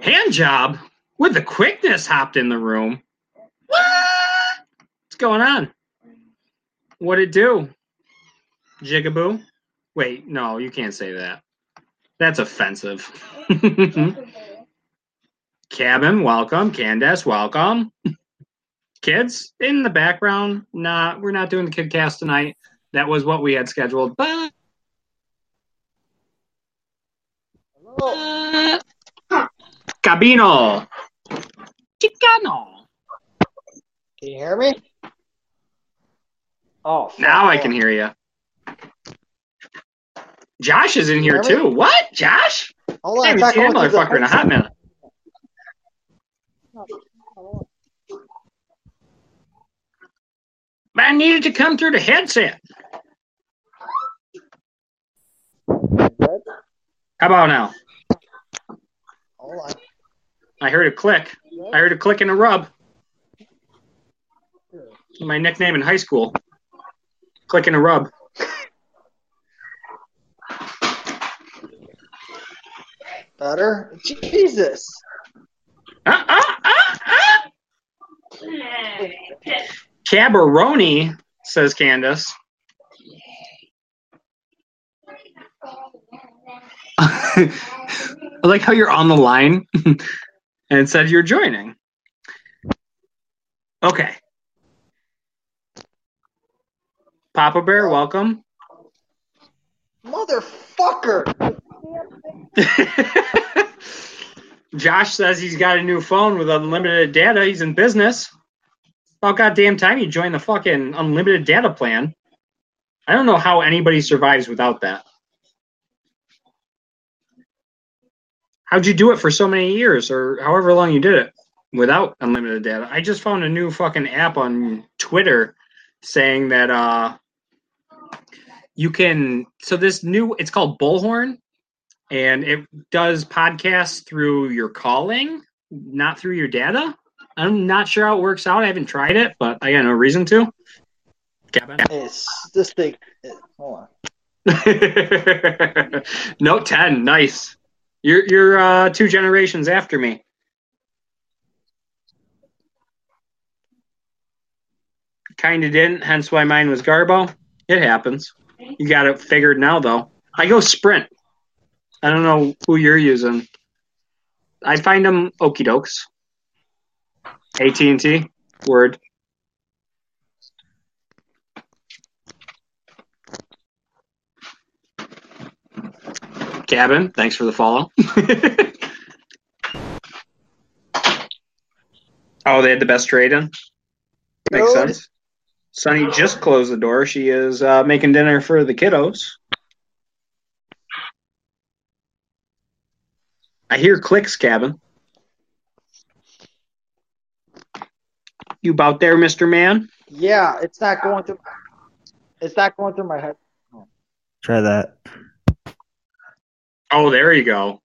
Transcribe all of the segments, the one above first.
Hand job with the quickness hopped in the room. What? What's going on? What it do? Jigaboo? Wait, no, you can't say that. That's offensive. Cabin, welcome. Candace, welcome. Kids in the background. Nah, we're not doing the kid cast tonight. That was what we had scheduled, but Hello. Uh, Cabino. Chicano. Can you hear me? Oh, fuck Now I can hear you. Josh is in here Hear me? too. What? Josh? Hold I on, haven't seen that going through the motherfucker in a hot headset. minute. But I needed to come through the headset. Good? How about now? Hold on. I heard a click. I heard a click and a rub. My nickname in high school. Click and a rub. Better? Jesus. Ah, ah, ah, ah. Cabaroni, says Candace. I like how you're on the line and it said you're joining. Okay. Papa Bear, welcome. Motherfucker. Josh says he's got a new phone with unlimited data. He's in business. About goddamn time you join the fucking unlimited data plan. I don't know how anybody survives without that. How'd you do it for so many years or however long you did it without unlimited data? I just found a new fucking app on Twitter saying that uh you can so this new it's called Bullhorn and it does podcasts through your calling, not through your data. I'm not sure how it works out. I haven't tried it, but I got no reason to. Kevin. It's this thing. hold on. Note 10, nice. You're you're uh, two generations after me. Kinda didn't, hence why mine was Garbo. It happens. You got it figured now, though. I go Sprint. I don't know who you're using. I find them okey dokes. AT and T. Word. Cabin, thanks for the follow. oh, they had the best trade in. Makes Good. sense. Sunny just closed the door. She is uh, making dinner for the kiddos. I hear clicks, Cabin. You about there, Mister Man? Yeah, it's not going through. It's not going through my head. Try that. Oh, there you go.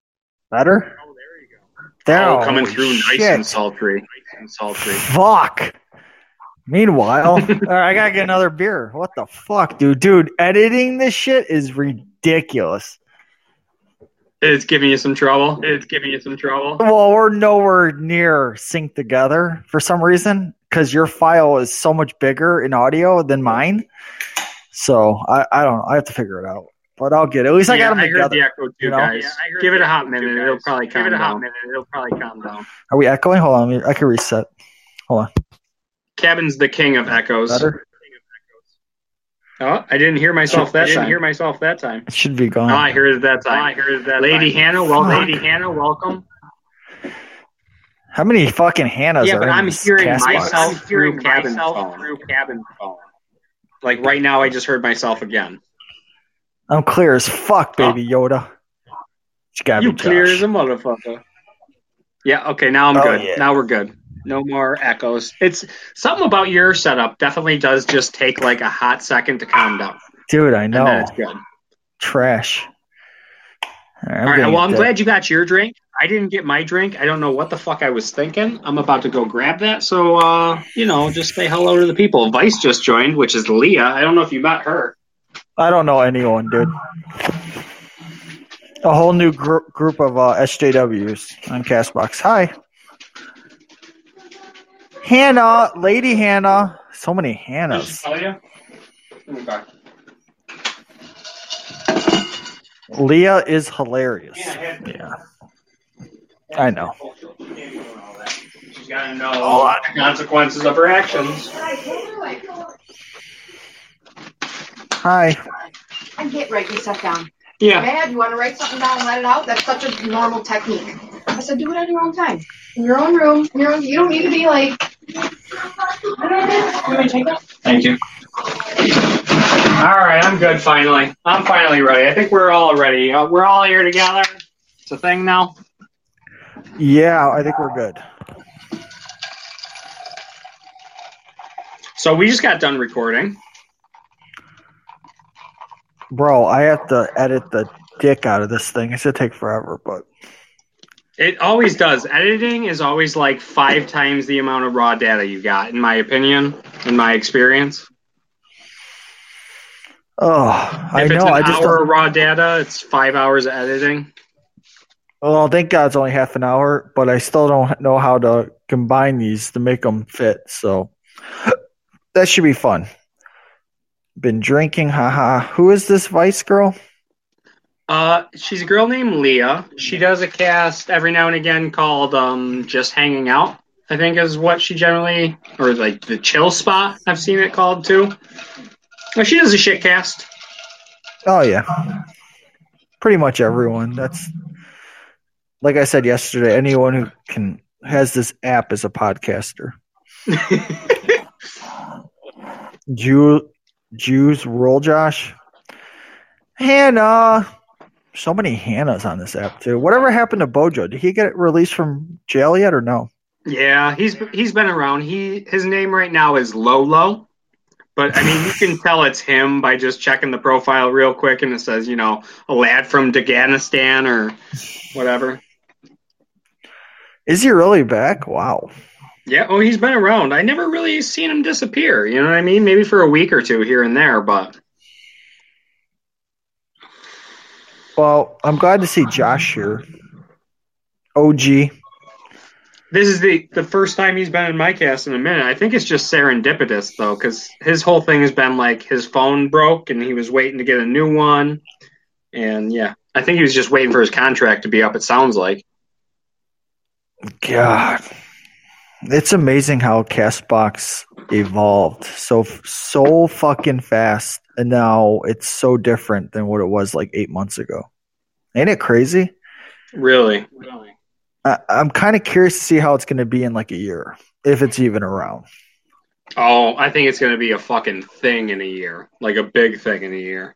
Better? Oh, there you go. There, oh, coming through nice shit. and sultry. Nice and sultry. Fuck. Meanwhile, all right, I gotta get another beer. What the fuck, dude? Dude, editing this shit is ridiculous. It's giving you some trouble. It's giving you some trouble. Well, we're nowhere near synced together for some reason because your file is so much bigger in audio than mine. So I, I don't know. I have to figure it out. But I'll get it. At least I got them I heard together. the echo too, you know? guys. Yeah, I heard Give it a hot minute. too, It'll guys. probably Give it a hot down. minute. It'll probably calm down. Are we echoing? Hold on. I can reset. Hold on. Kevin's the king of echoes. Better? Oh, I didn't hear myself I that didn't time. hear myself that time. It should be gone. Oh, I heard it that Oh, time. I heard that. Lady time. Hannah, welcome. Fuck. Lady Hannah, welcome. How many fucking Hannahs Yeah, are but in I'm this hearing cast box? myself I'm hearing through cabin myself phone. through cabin phone. Like right now, I just heard myself again. I'm clear as fuck, baby Yoda. You clear as a motherfucker. Yeah. Okay. Now I'm Oh, good. yeah. Now we're good. No more echoes. It's something about your setup. Definitely does just take like a hot second to calm down, Dude, I and know. then it's good. Trash. All right. All right Well, I'm that. glad you got your drink. I didn't get my drink. I don't know what the fuck I was thinking. I'm about to go grab that. So, uh, you know, just say hello to the people. Vice just joined, which is Leah. I don't know if you met her. I don't know anyone, dude. A whole new gr- group of uh, SJWs on Castbox. Hi. Hannah, Lady Hannah. So many Hannahs. Leah is hilarious. Yeah, Yeah. I know. She's got to know the consequences of her actions. Hi. I get writing stuff down. Yeah. Dad, you want to write something down and let it out? That's such a normal technique. I said, do it on your own time. In your own room. in Your own, you don't need to be like. Thank you. All right, I'm good finally. I'm finally ready. I think we're all ready. Uh, we're all here together. It's a thing now. Yeah, I think we're good. So we just got done recording. Bro, I have to edit the dick out of this thing. It's gonna take forever, but It always does. Editing is always like five times the amount of raw data you got, in my opinion, in my experience. oh, I if it's know. an I just hour don't, of raw data, it's five hours of editing. well, thank God it's only half an hour, but I still don't know how to combine these to make them fit. So that should be fun. Been drinking, haha. Who is this Vice girl? Uh, she's a girl named Leah. She does a cast every now and again called um, "Just Hanging Out." I think is what she generally, or like the chill spot. I've seen it called too. Well, she does a shit cast. Oh yeah, pretty much everyone. That's like I said yesterday. Anyone who can has this app is a podcaster. Jew, Jews roll, Josh. Hannah. So many Hannahs on this app too. Whatever happened to Bojo? Did he get released from jail yet or no? yeah, he's he's been around. He his name right now is Lolo, but I mean you can tell it's him by just checking the profile real quick, and it says you know a lad from Dagestan or whatever. Is he really back? Wow. Yeah, oh, he's been around. I never really seen him disappear. You know what I mean? Maybe for a week or two here and there, but Well, I'm glad to see Josh here. OG. this is the the first time he's been in my cast in a minute. I think it's just serendipitous though, because his whole thing has been like his phone broke and he was waiting to get a new one, and yeah, I think he was just waiting for his contract to be up. It sounds like. God, it's amazing how Castbox evolved so so fucking fast, and now it's so different than what it was like eight months ago. Ain't it crazy? Really, really. I, I'm kind of curious to see how it's going to be in like a year, if it's even around. Oh, I think it's gonna be a fucking thing in a year, like a big thing in a year.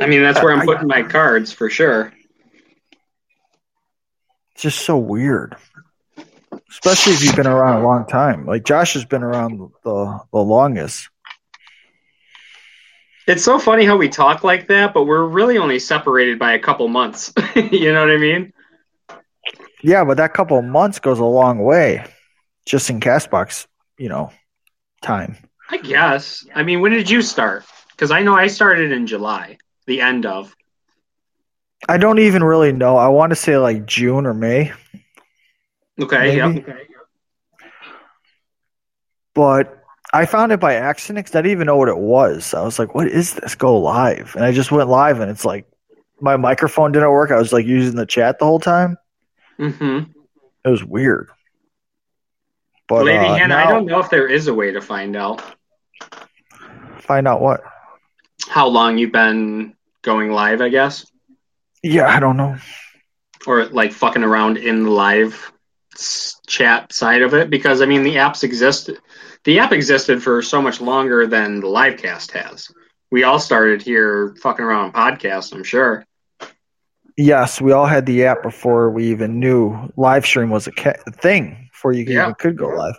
I mean, that's where I'm I- putting my cards for sure. It's just so weird, especially if you've been around a long time. Like Josh has been around the the longest. It's so funny how we talk like that, but we're really only separated by a couple months. you know what I mean? Yeah, but that couple of months goes a long way, just in Castbox, you know, time. I guess. I mean, when did you start? Because I know I started in July, the end of. I don't even really know. I want to say like June or May, Okay, Maybe. yeah. Okay. But I found it by accident because I didn't even know what it was. I was like, "What is this? Go live!" And I just went live, and it's like my microphone didn't work. I was like using the chat the whole time. hmm It was weird. But Lady uh, Hannah, I don't know if there is a way to find out find out what. how long you've been going live, I guess, Yeah, I don't know. or like fucking around in live chat side of it. Because I mean, the apps exist. The app existed for so much longer than the live cast has. We all started here fucking around on podcasts, I'm sure. Yes, we all had the app before we even knew live stream was a ca- thing before you Yeah. even could go live.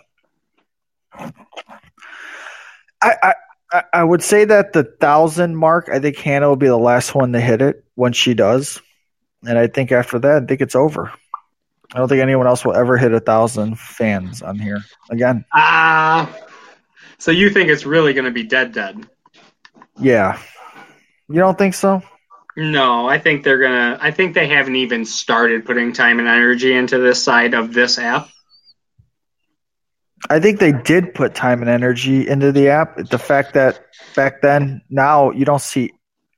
I, I I- I would say that the thousand mark. I think Hannah will be the last one to hit it when she does, and I think after that, I think it's over. I don't think anyone else will ever hit a thousand fans on here again. Ah, so you think it's really going to be dead, dead? Yeah, you don't think so? No, I think they're gonna. I think they haven't even started putting time and energy into this side of this app. I think they did put time and energy into the app. The fact that back then, now you don't see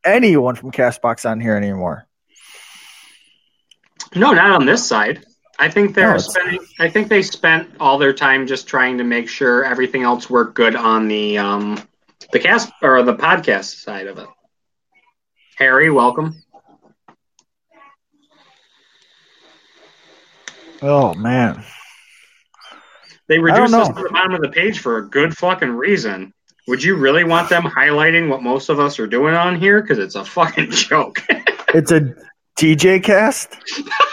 anyone from Castbox on here anymore. No, not on this side. I think they're No, spending. I think they spent all their time just trying to make sure everything else worked good on the um the cast or the podcast side of it. Harry, welcome. Oh man, They reduced us to the bottom of the page for a good fucking reason. Would you really want them highlighting what most of us are doing on here? Because it's a fucking joke. it's a DJ cast.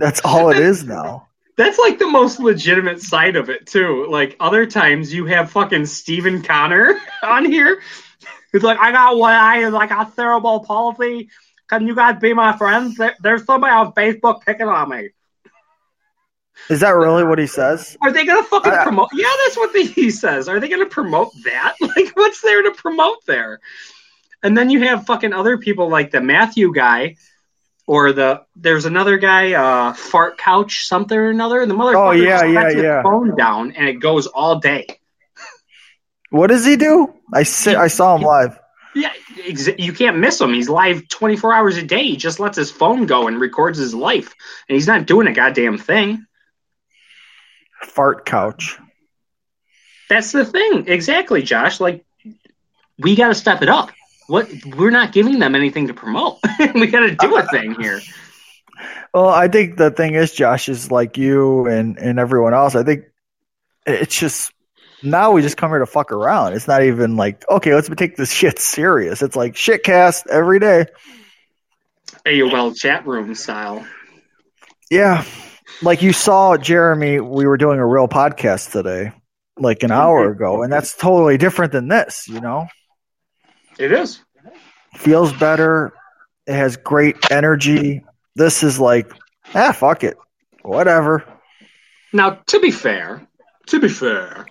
That's all it is now. That's like the most legitimate side of it too. Like other times you have fucking Stephen Connor on here. He's like, I got one eye, I got cerebral palsy. Can you guys be my friends? There's somebody on Facebook picking on me. Is that really what he says? Are they gonna fucking I- promote? Yeah, that's what the, he says. Are they gonna promote that? Like, what's there to promote there? And then you have fucking other people like the Matthew guy, or the there's another guy, uh, fart couch something or another. The motherfucker Oh, yeah, yeah, his yeah. phone down and it goes all day. What does he do? I si- I saw him live. Yeah, ex- you can't miss him. He's live 24 hours a day. He just lets his phone go and records his life, and he's not doing a goddamn thing. Fart couch. That's the thing, exactly, Josh. Like, we got to step it up. What we're not giving them anything to promote. we got to do a thing here. Well, I think the thing is, Josh is like you and and everyone else. I think it's just now we just come here to fuck around. It's not even like okay, let's take this shit serious. It's like shit cast every day. AOL chat room style. Yeah, like you saw Jeremy. We were doing a real podcast today, like an mm-hmm. hour ago, and that's totally different than this. You know, It is. feels better. It has great energy. This is like, ah, fuck it, whatever. Now, to be fair, to be fair,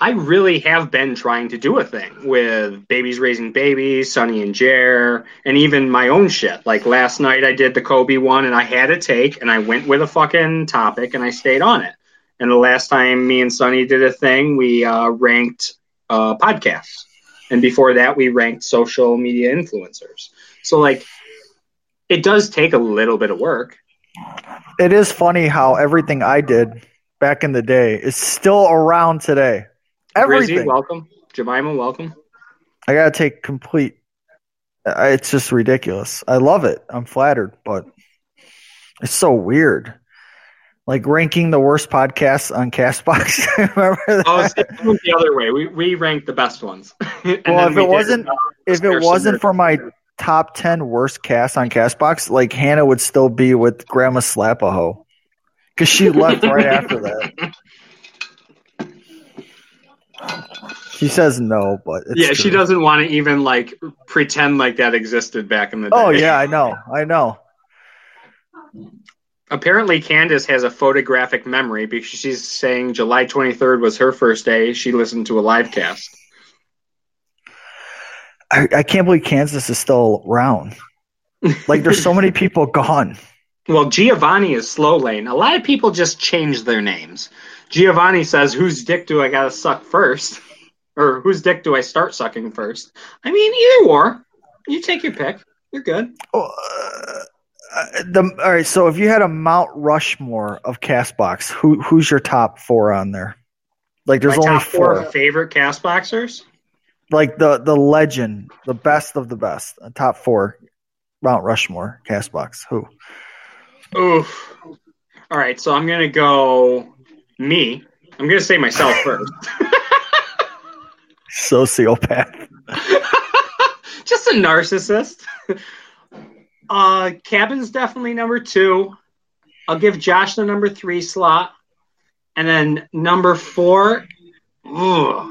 I really have been trying to do a thing with babies raising babies, Sonny and Jer, and even my own shit. Like last night, I did the Kobe one, and I had a take, and I went with a fucking topic, and I stayed on it. And the last time me and Sonny did a thing, we uh, ranked uh, podcasts, and before that, we ranked social media influencers. So, like, it does take a little bit of work. It is funny how everything I did back in the day is still around today. Everything. Grizzy, welcome. Jemima, welcome. I gotta take complete. It's just ridiculous. I love it. I'm flattered, but it's so weird. Like ranking the worst podcasts on Castbox. Remember that? Oh, it went the other way. We we ranked the best ones. Well, if we it wasn't uh, if it wasn't for my top ten worst casts on Castbox, like Hannah would still be with Grandma Slapaho because she left right after that. She says no, but it's yeah, she doesn't want to even like pretend like that existed back in the day. Oh yeah, I know, I know. Apparently, Candace has a photographic memory because she's saying July 23rd was her first day. She listened to a live cast. I, I can't believe Candace is still around. Like there's so many people gone. Well, Giovanni is slow lane. A lot of people just change their names. Giovanni says, "Whose dick do I gotta suck first? Or whose dick do I start sucking first? I mean, either or. You take your pick. You're good. Uh, the all right. So if you had a Mount Rushmore of Castbox, who who's your top four on there? Like there's My only four four. favorite cast boxers. Like the the legend, the best of the best. uh, Top four, Mount Rushmore Castbox. Who? Oof. All right, so I'm gonna go me. I'm gonna say myself first. Sociopath. Just a narcissist. Uh, Cabin's definitely number two. I'll give Josh the number three slot, and then number four. Ugh,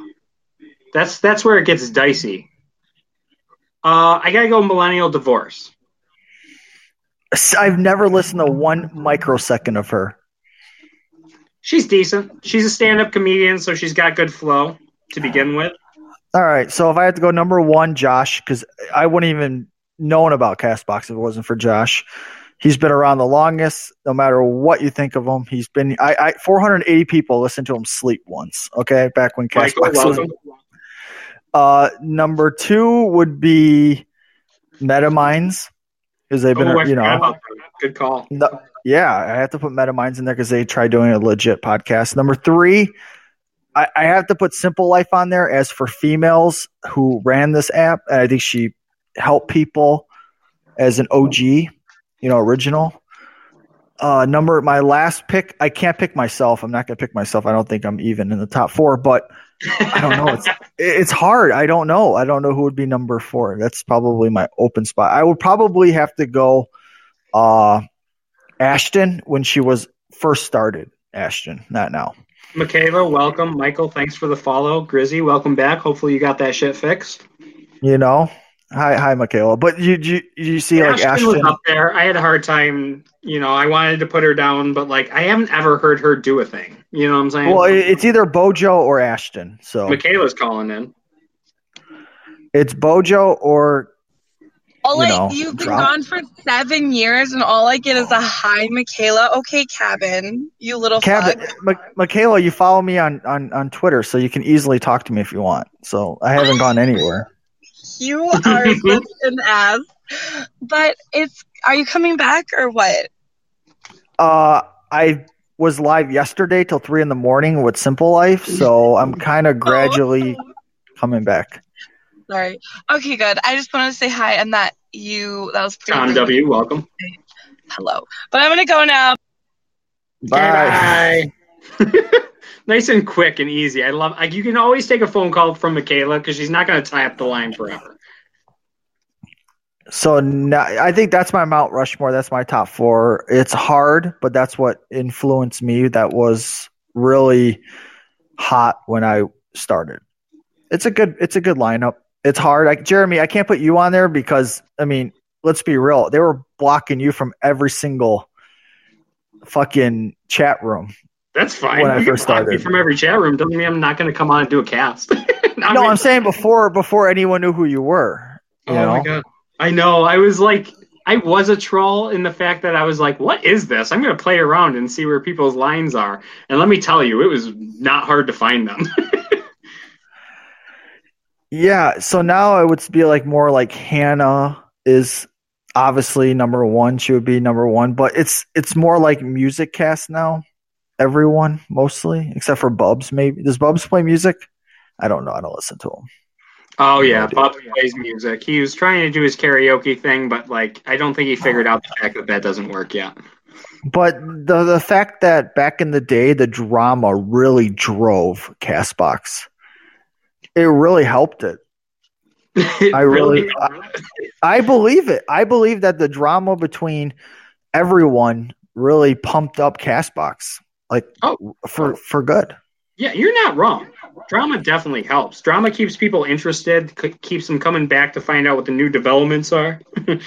that's that's where it gets dicey. Uh, I gotta go millennial divorce. I've never listened to one microsecond of her. She's decent. She's a stand-up comedian, so she's got good flow to begin with. All right. So if I had to go number one, Josh, because I wouldn't even known about Castbox if it wasn't for Josh. He's been around the longest. No matter what you think of him, he's been. I, I 480 people listened to him sleep once. Okay, back when Castbox was. Uh, number two would be MetaMinds because they've been, Oh, you know. Good call. no, yeah, I have to put MetaMinds in there because they tried doing a legit podcast. Number three, I, I have to put Simple Life on there as for females who ran this app, and I think she helped people as an OG, you know, original. Uh, number my last pick, I can't pick myself. I'm not gonna pick myself. I don't think I'm even in the top four, but I don't know. It's it's hard. I don't know. I don't know who would be number four. That's probably my open spot. I would probably have to go uh Ashton when she was first started. Ashton, not now. Michaela, welcome. Michael, thanks for the follow. Grizzy, welcome back. Hopefully you got that shit fixed. You know. Hi hi Michaela. But you you, you see like Ashton was up there. I had a hard time. You know, I wanted to put her down, but like, I haven't ever heard her do a thing. You know what I'm saying? well, it's either Bojo or Ashton. So Michaela's calling in. it's Bojo or All you I, know, you've been drop- gone for seven years, and all I get is a hi, Michaela. Okay, cabin, you little Cabin. fuck. Michaela, you follow me on, on, on Twitter, so you can easily talk to me if you want. So I haven't gone anywhere. You are such an ass. But it's. Are you coming back or what? Uh, I was live yesterday till three in the morning with Simple Life, so I'm kind of gradually coming back. Sorry. Okay, good. I just wanted to say hi and that you. That was pretty. Tom W, welcome. Hello. But I'm gonna go now. Bye. Bye. nice and quick and easy. I love. Like, you can always take a phone call from Michaela because she's not going to tie up the line forever. So I think that's my Mount Rushmore. That's my top four. It's hard, but that's what influenced me. That was really hot when I started. It's a good. It's a good lineup. It's hard. Like Jeremy, I can't put you on there because I mean, let's be real. They were blocking you from every single fucking chat room. That's fine. When I You can first started. from every chat room doesn't mean I'm not going to come on and do a cast. I No, mean- I'm saying before before anyone knew who you were. You Oh know? my god! I know. I was like, I was a troll in the fact that I was like, "What is this?" I'm going to play around and see where people's lines are. And let me tell you, it was not hard to find them. Yeah, so now it would be like more like Hannah is obviously number one. She would be number one, but it's it's more like music cast now. Everyone mostly, except for Bubs. Maybe does Bubs play music? I don't know. I don't listen to him. oh yeah. Bob plays music. He was trying to do his karaoke thing, but like, I don't think he figured out the fact that that doesn't work yet. But the the fact that back in the day the drama really drove Castbox, it really helped it. It I really- I believe it. I believe that the drama between everyone really pumped up Castbox, like Oh. for for good. Yeah, you're not wrong. Drama definitely helps. Drama keeps people interested, c- keeps them coming back to find out what the new developments are.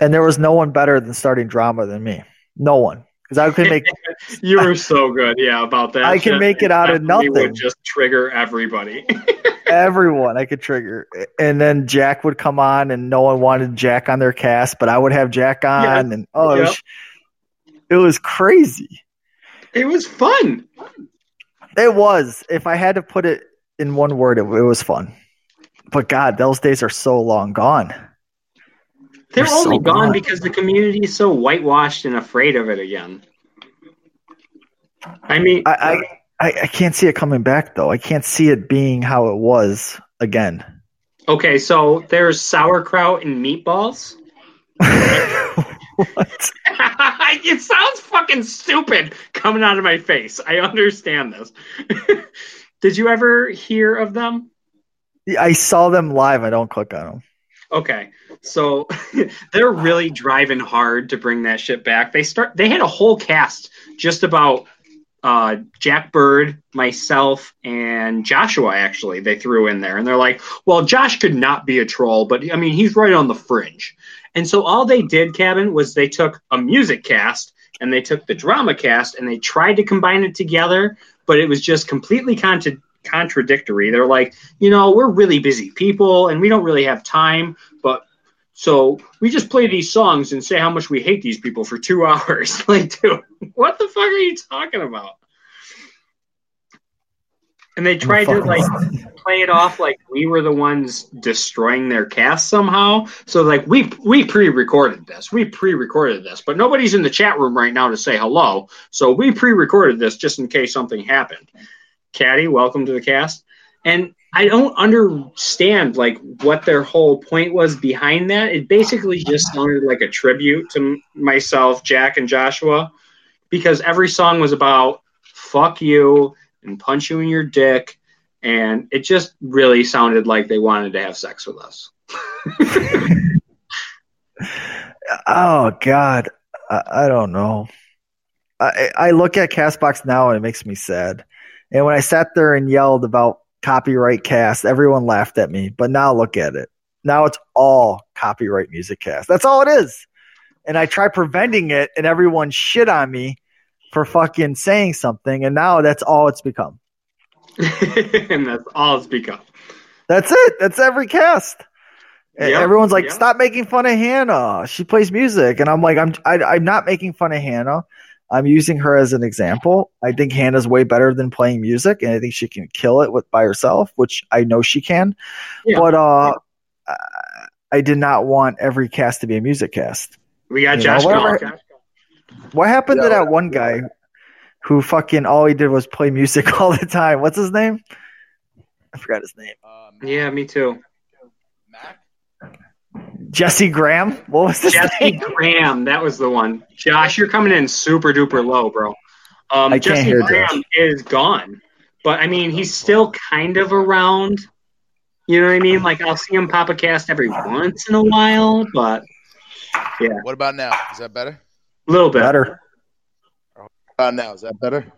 And there was no one better than starting drama than me. No one, because I could make you were so good, yeah, about that. I can make it out of nothing. Would just trigger everybody. everyone I could trigger. And then Jack would come on, and no one wanted Jack on their cast, but I would have Jack on, Yeah. and oh, it, was, it was crazy. It was fun. It was. If I had to put it in one word, it, it was fun. But God, those days are so long gone. They're They're so only gone gone. because the community is so whitewashed and afraid of it again. I mean, I, I I can't see it coming back though. I can't see it being how it was again. okay, so there's sauerkraut and meatballs. what? it sounds fucking stupid coming out of my face. I understand this. Did you ever hear of them? I saw them live. I don't click on them. Okay, so they're really driving hard to bring that shit back. They start. They had a whole cast just about uh, Jack Bird, myself, and Joshua. Actually, they threw in there, and they're like, "Well, Josh could not be a troll, but I mean, he's right on the fringe." And so all they did, Cabin, was they took a music cast and they took the drama cast and they tried to combine it together, but it was just completely contra- contradictory. They're like, you know, we're really busy people and we don't really have time, but So we just play these songs and say how much we hate these people for two hours. like, dude, what the fuck are you talking about? And they tried to like play it off like we were the ones destroying their cast somehow. So like we we pre-recorded this, we pre-recorded this, but nobody's in the chat room right now to say hello. So we pre-recorded this just in case something happened. Caddy, welcome to the cast. And I don't understand like what their whole point was behind that. It basically just sounded like a tribute to myself, Jack, and Joshua, because every song was about "fuck you" and punch you in your dick, and it just really sounded like they wanted to have sex with us. Oh God, I, I don't know. I, I look at Castbox now and it makes me sad. And when I sat there and yelled about copyright cast, everyone laughed at me. But now look at it. Now it's all copyright music cast. That's all it is. And I try preventing it, and everyone shit on me for fucking saying something. And now that's all it's become. and that's all it's become. That's it. That's every cast. Yep, Everyone's like, yep. "Stop making fun of Hannah. She plays music," and I'm like, "I'm I, I'm not making fun of Hannah. I'm using her as an example. I think Hannah's way better than playing music, and I think she can kill it with by herself, which I know she can. Yeah. But uh, I- I did not want every cast to be a music cast. We got You Josh know, whatever- What happened to that one guy who fucking all he did was play music all the time? What's his name? I forgot his name. Uh, Yeah, me too. Mac? Jesse Graham. What was his Jesse name? Graham, that was the one. Josh, you're coming in super duper low, bro. Um, I can't Jesse hear Graham is gone, but I mean, he's still kind of around. You know what I mean? Like I'll see him pop a cast every once in a while, but yeah. What about now? Is that better? a little bit. Better. Uh, now is that better?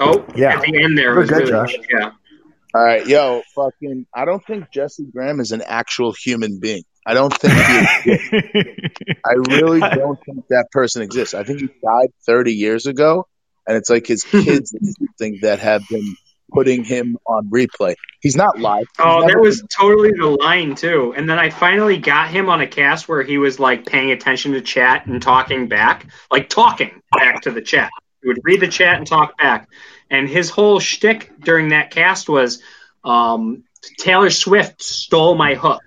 Oh, Yeah. At the end there, was good, really Josh. good, Yeah. All right, yo, fucking. I don't think Jesse Graham is an actual human being. I don't think he. I really don't think that person exists. I think he died 30 years ago, and it's like his kids something that have been putting him on replay. He's not live. He's Oh, that was totally the line too. And then I finally got him on a cast where he was like paying attention to chat and talking back, like talking back to the chat. He would read the chat and talk back. And his whole shtick during that cast was um, Taylor Swift stole my hook,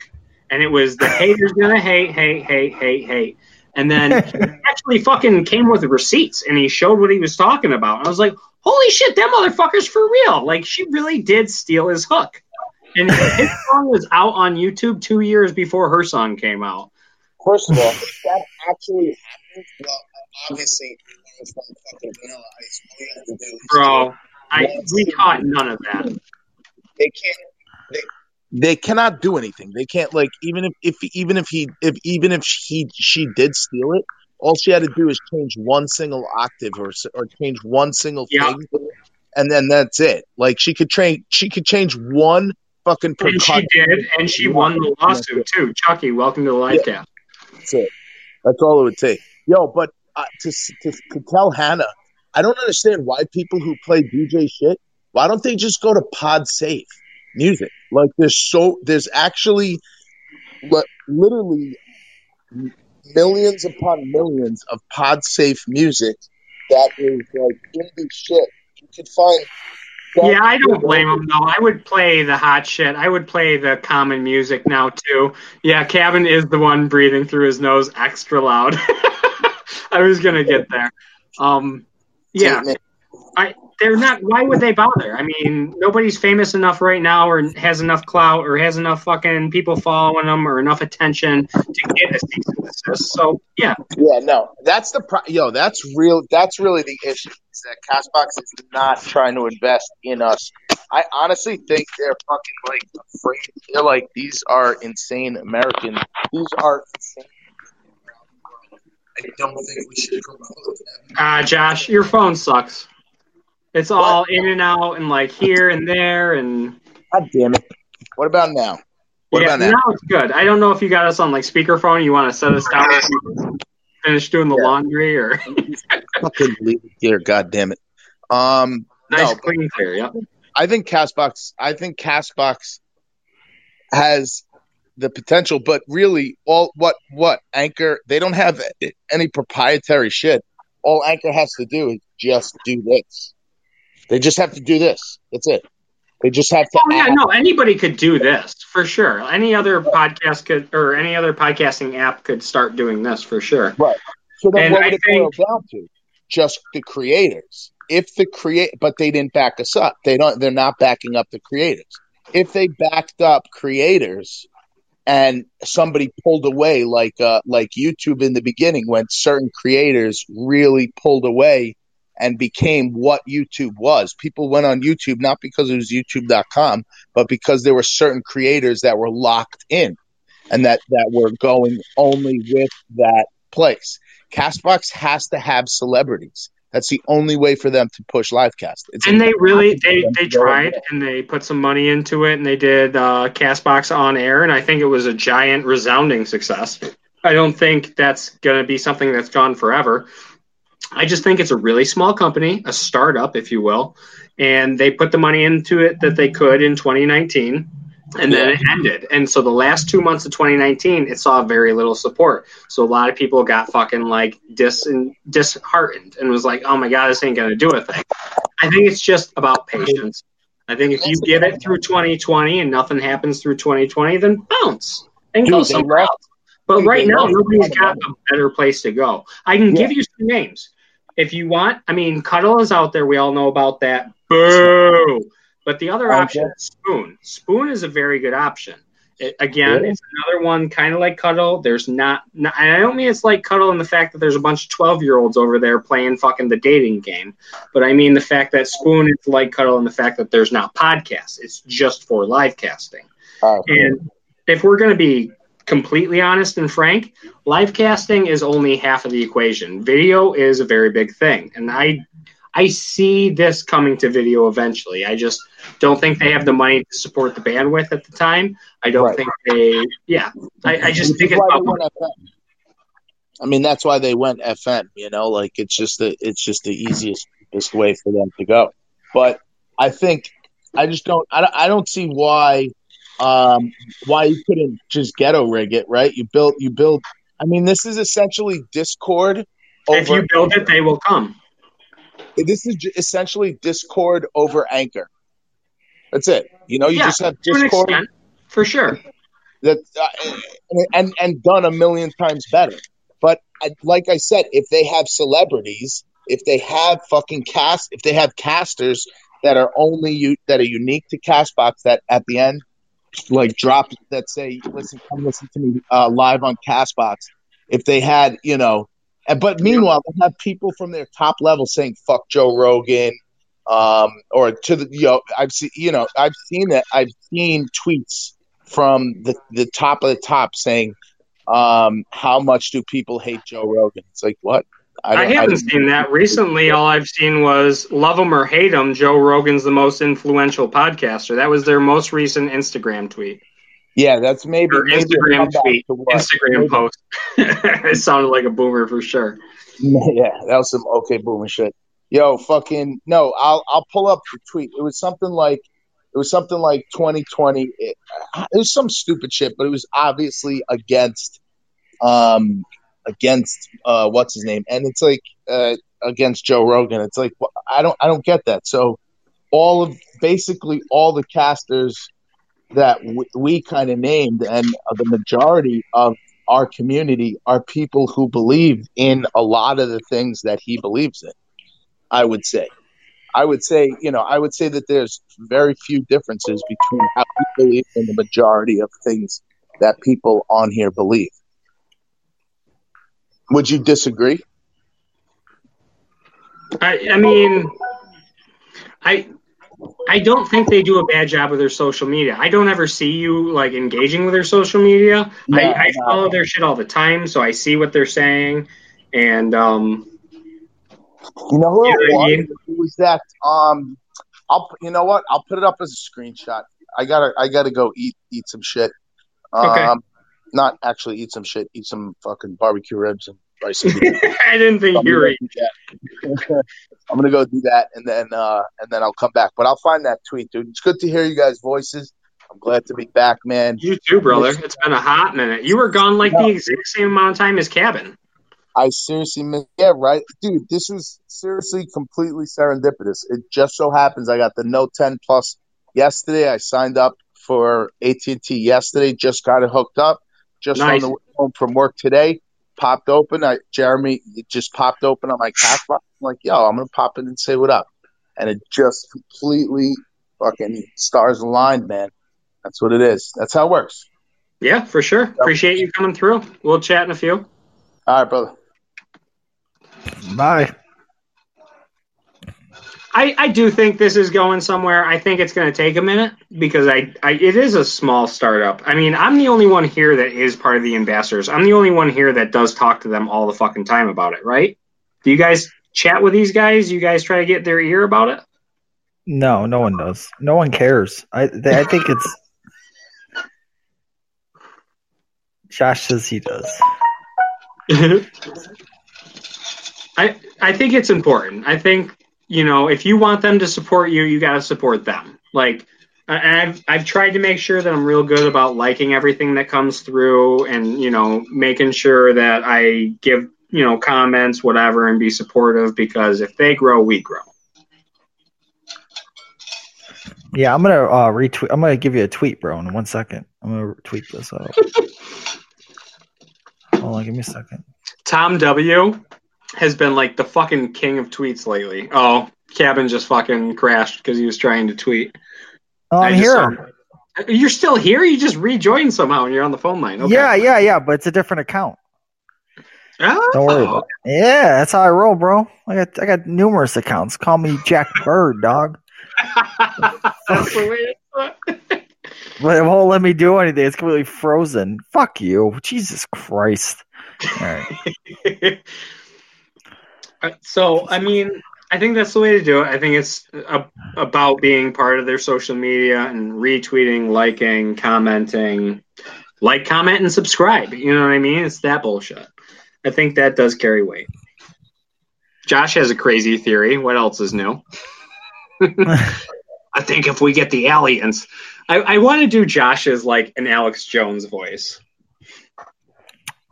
and it was the haters gonna hate, hate, hate, hate, hate. And then he actually fucking came with receipts, and he showed what he was talking about. And I was like, holy shit, that motherfucker's for real. Like she really did steal his hook. And his song was out on YouTube two years before her song came out. First of all, if that actually happened, well, obviously, it's from fucking Vanilla Ice. All you have to do Bro, I we caught none of that. they can't they, they cannot do anything they can't like even if, if even if he if even if he she did steal it all she had to do is change one single octave or or change one single Yeah. thing and then that's it like she could train she could change one fucking And she did, and she won the lawsuit too. Chucky, welcome to the live cast. That's it. That's all it would take. Yo, but uh, to, to to tell Hannah, I don't understand why people who play DJ shit. Why don't they just go to Pod Safe Music? Like there's so there's actually li- literally millions upon millions of Pod Safe music that is like indie shit. You could find. Yeah, I don't blame him though. I would play the hot shit. I would play the common music now too. Yeah, Cabin is the one breathing through his nose extra loud. I was gonna get there. Um, yeah, I they're not. Why would they bother? I mean, nobody's famous enough right now, or has enough clout, or has enough fucking people following them, or enough attention to get a cease and desist. So yeah, Yeah, no, that's the pro- yo. That's real. That's really the issue. Is that Castbox is not trying to invest in us. I honestly think they're fucking like afraid. They're like these are insane Americans. These are insane. I don't think we should promote them. uh, Josh, your phone sucks. It's all in and out, and like here and there, and God damn it! What about now? What yeah, about now? now it's good. I don't know if you got us on like speakerphone. You want to set us down, finish doing the Yeah. laundry, or Fucking leave it here. God damn it. Um, nice, no, clean, clear. Yep. I think Castbox. I think Castbox has the potential, but really, all what what Anchor they don't have any proprietary shit. All Anchor has to do is just do this. They just have to do this. That's it. They just have to. Oh yeah, add- no, anybody could do this for sure. Any other podcast could, or any other podcasting app could start doing this for sure. Right. So then And what I would it boil think- down to? Just the creators. If the create, but they didn't back us up. They don't. They're not backing up the creators. If they backed up creators, and somebody pulled away, like uh, like YouTube in the beginning, when certain creators really pulled away and became what YouTube was. People went on YouTube not because it was YouTube.com, but because there were certain creators that were locked in and that that were going only with that place. Castbox has to have celebrities. That's the only way for them to push livecast. It's And they really they impossible for them they tried and they put some money into it and they did uh, Castbox on air and I think it was a giant resounding success. I don't think that's going to be something that's gone forever. I just think it's a really small company, a startup, if you will, and they put the money into it that they could in 2019, and then it ended. And so the last two months of 2019, it saw very little support. So a lot of people got fucking like dis disheartened and was like, "Oh my god, this ain't gonna do a thing." I think it's just about patience. I think if you give it through 2020 and nothing happens through 2020, then bounce and Dude, go somewhere else. But right now, nobody's got a better place to go. I can give you some names if you want. I mean, Cuddle is out there. We all know about that. Boo! But the other Okay. option is Spoon. Spoon is a very good option. It, again, Really? it's another one kind of like Cuddle. There's not, not, and I don't mean it's like Cuddle in the fact that there's a bunch of 12 year olds over there playing fucking the dating game, but I mean the fact that Spoon is like Cuddle and the fact that there's not podcasts. It's just for live casting. Uh, And if we're going to be completely honest and frank, live casting is only half of the equation. Video is a very big thing, and I I see this coming to video eventually. I just don't think they have the money to support the bandwidth at the time. I don't Right. think they. Yeah, I, I just Which think it's about. I mean, that's why they went FM. You know, like it's just the it's just the easiest way for them to go. But I think I just don't I don't, I don't see why um why you couldn't just ghetto rig it right. You built you build. I mean, this is essentially Discord. if you build it, they will come. this is essentially Discord over Anchor. That's it. You know, you Yeah, just have Discord. extent, for sure. that uh, and and done a million times better. But I, like I said, if they have celebrities, if they have fucking cast, if they have casters that are only you that are unique to Castbox, that at the end like drop that say, "Listen, come listen to me uh, live on Castbox." If they had, you know, and, but meanwhile, they have people from their top level saying "fuck Joe Rogan," um, or to the you know, I've seen you know, I've seen that. I've seen tweets from the the top of the top saying, um, "How much do people hate Joe Rogan?" It's like what? I, don't- haven't didn't- seen that recently. All I've seen was love him or hate him. Joe Rogan's the most influential podcaster. That was their most recent Instagram tweet Yeah, that's maybe, or Instagram comeback tweet, Instagram maybe- post. it sounded like a boomer for sure. Yeah, that was some okay boomer shit. Yo, fucking no, I'll I'll pull up the tweet. It was something like it was something like 2020. It, it was some stupid shit, but it was obviously against um against uh what's his name, and it's like uh against Joe Rogan. It's like I don't I don't get that. So all of basically all the casters that w- we kind of named and the majority of our community are people who believe in a lot of the things that he believes in. I would say. I would say, you know, I would say that there's very few differences between how we believe and the majority of things that people on here believe. Would you disagree? I, I mean, I I don't think they do a bad job with their social media. I don't ever see you like engaging with their social media. No, I, I no. follow their shit all the time, so I see what they're saying. And um, You know who You know it I was? mean? Was that um I'll you know what? I'll put it up as a screenshot. I gotta I gotta go eat eat some shit. Okay. Not actually eat some shit, eat some fucking barbecue ribs and rice and. I didn't think you were. do that. I'm gonna go do that and then uh and then I'll come back. But I'll find that tweet, dude. It's good to hear you guys' voices. I'm glad to be back, man. You too, brother. It's been a hot minute. You were gone like the exact same amount of time as Cabin. I seriously miss. Yeah, right, dude. This was seriously completely serendipitous. It just so happens I got the Note 10 Plus yesterday. I signed up for AT and T yesterday. Just got it hooked up. Just Nice. on the way home from work today. Popped open. I Jeremy it just popped open on my Castbox. I'm like, yo, I'm gonna pop in and say what up. And it just completely fucking stars aligned, man. That's what it is. That's how it works. Yeah, for sure. Appreciate you coming through. We'll chat in a few. All right, brother. Bye. I, I do think this is going somewhere. I think it's going to take a minute because I, I it is a small startup. I mean, I'm the only one here that is part of the ambassadors. I'm the only one here that does talk to them all the fucking time about it, right? Do you guys chat with these guys? You guys try to get their ear about it? No, no one does. No one cares. I th- I think it's. Josh says he does. I I think it's important. I think you know if you want them to support you, you got to support them. Like, and I've I've tried to make sure that I'm real good about liking everything that comes through, and you know making sure that I give you know comments, whatever, and be supportive because if they grow, we grow. Yeah, I'm gonna uh, retweet. I'm gonna give you a tweet, bro. In one second, I'm gonna tweet this out. Hold on, give me a second. Tom W has been like the fucking king of tweets lately. Oh, Cabin just fucking crashed because he was trying to tweet. Oh, I I'm here. saw- You're still here? You just rejoined somehow and you're on the phone line. Okay. Yeah, yeah, yeah, but it's a different account. Oh, Don't worry about it. Yeah, that's how I roll, bro. I got I got numerous accounts. Call me Jack Bird, dog. That's the way it's But it won't let me do anything. It's completely frozen. Fuck you. Jesus Christ. All right. Uh, so, I mean, I think that's the way to do it. I think it's a, about being part of their social media and retweeting, liking, commenting, like, comment, and subscribe. You know what I mean? It's that bullshit. I think that does carry weight. Josh has a crazy theory. What else is new? I think if we get the aliens, I, I want to do Josh's like an Alex Jones voice.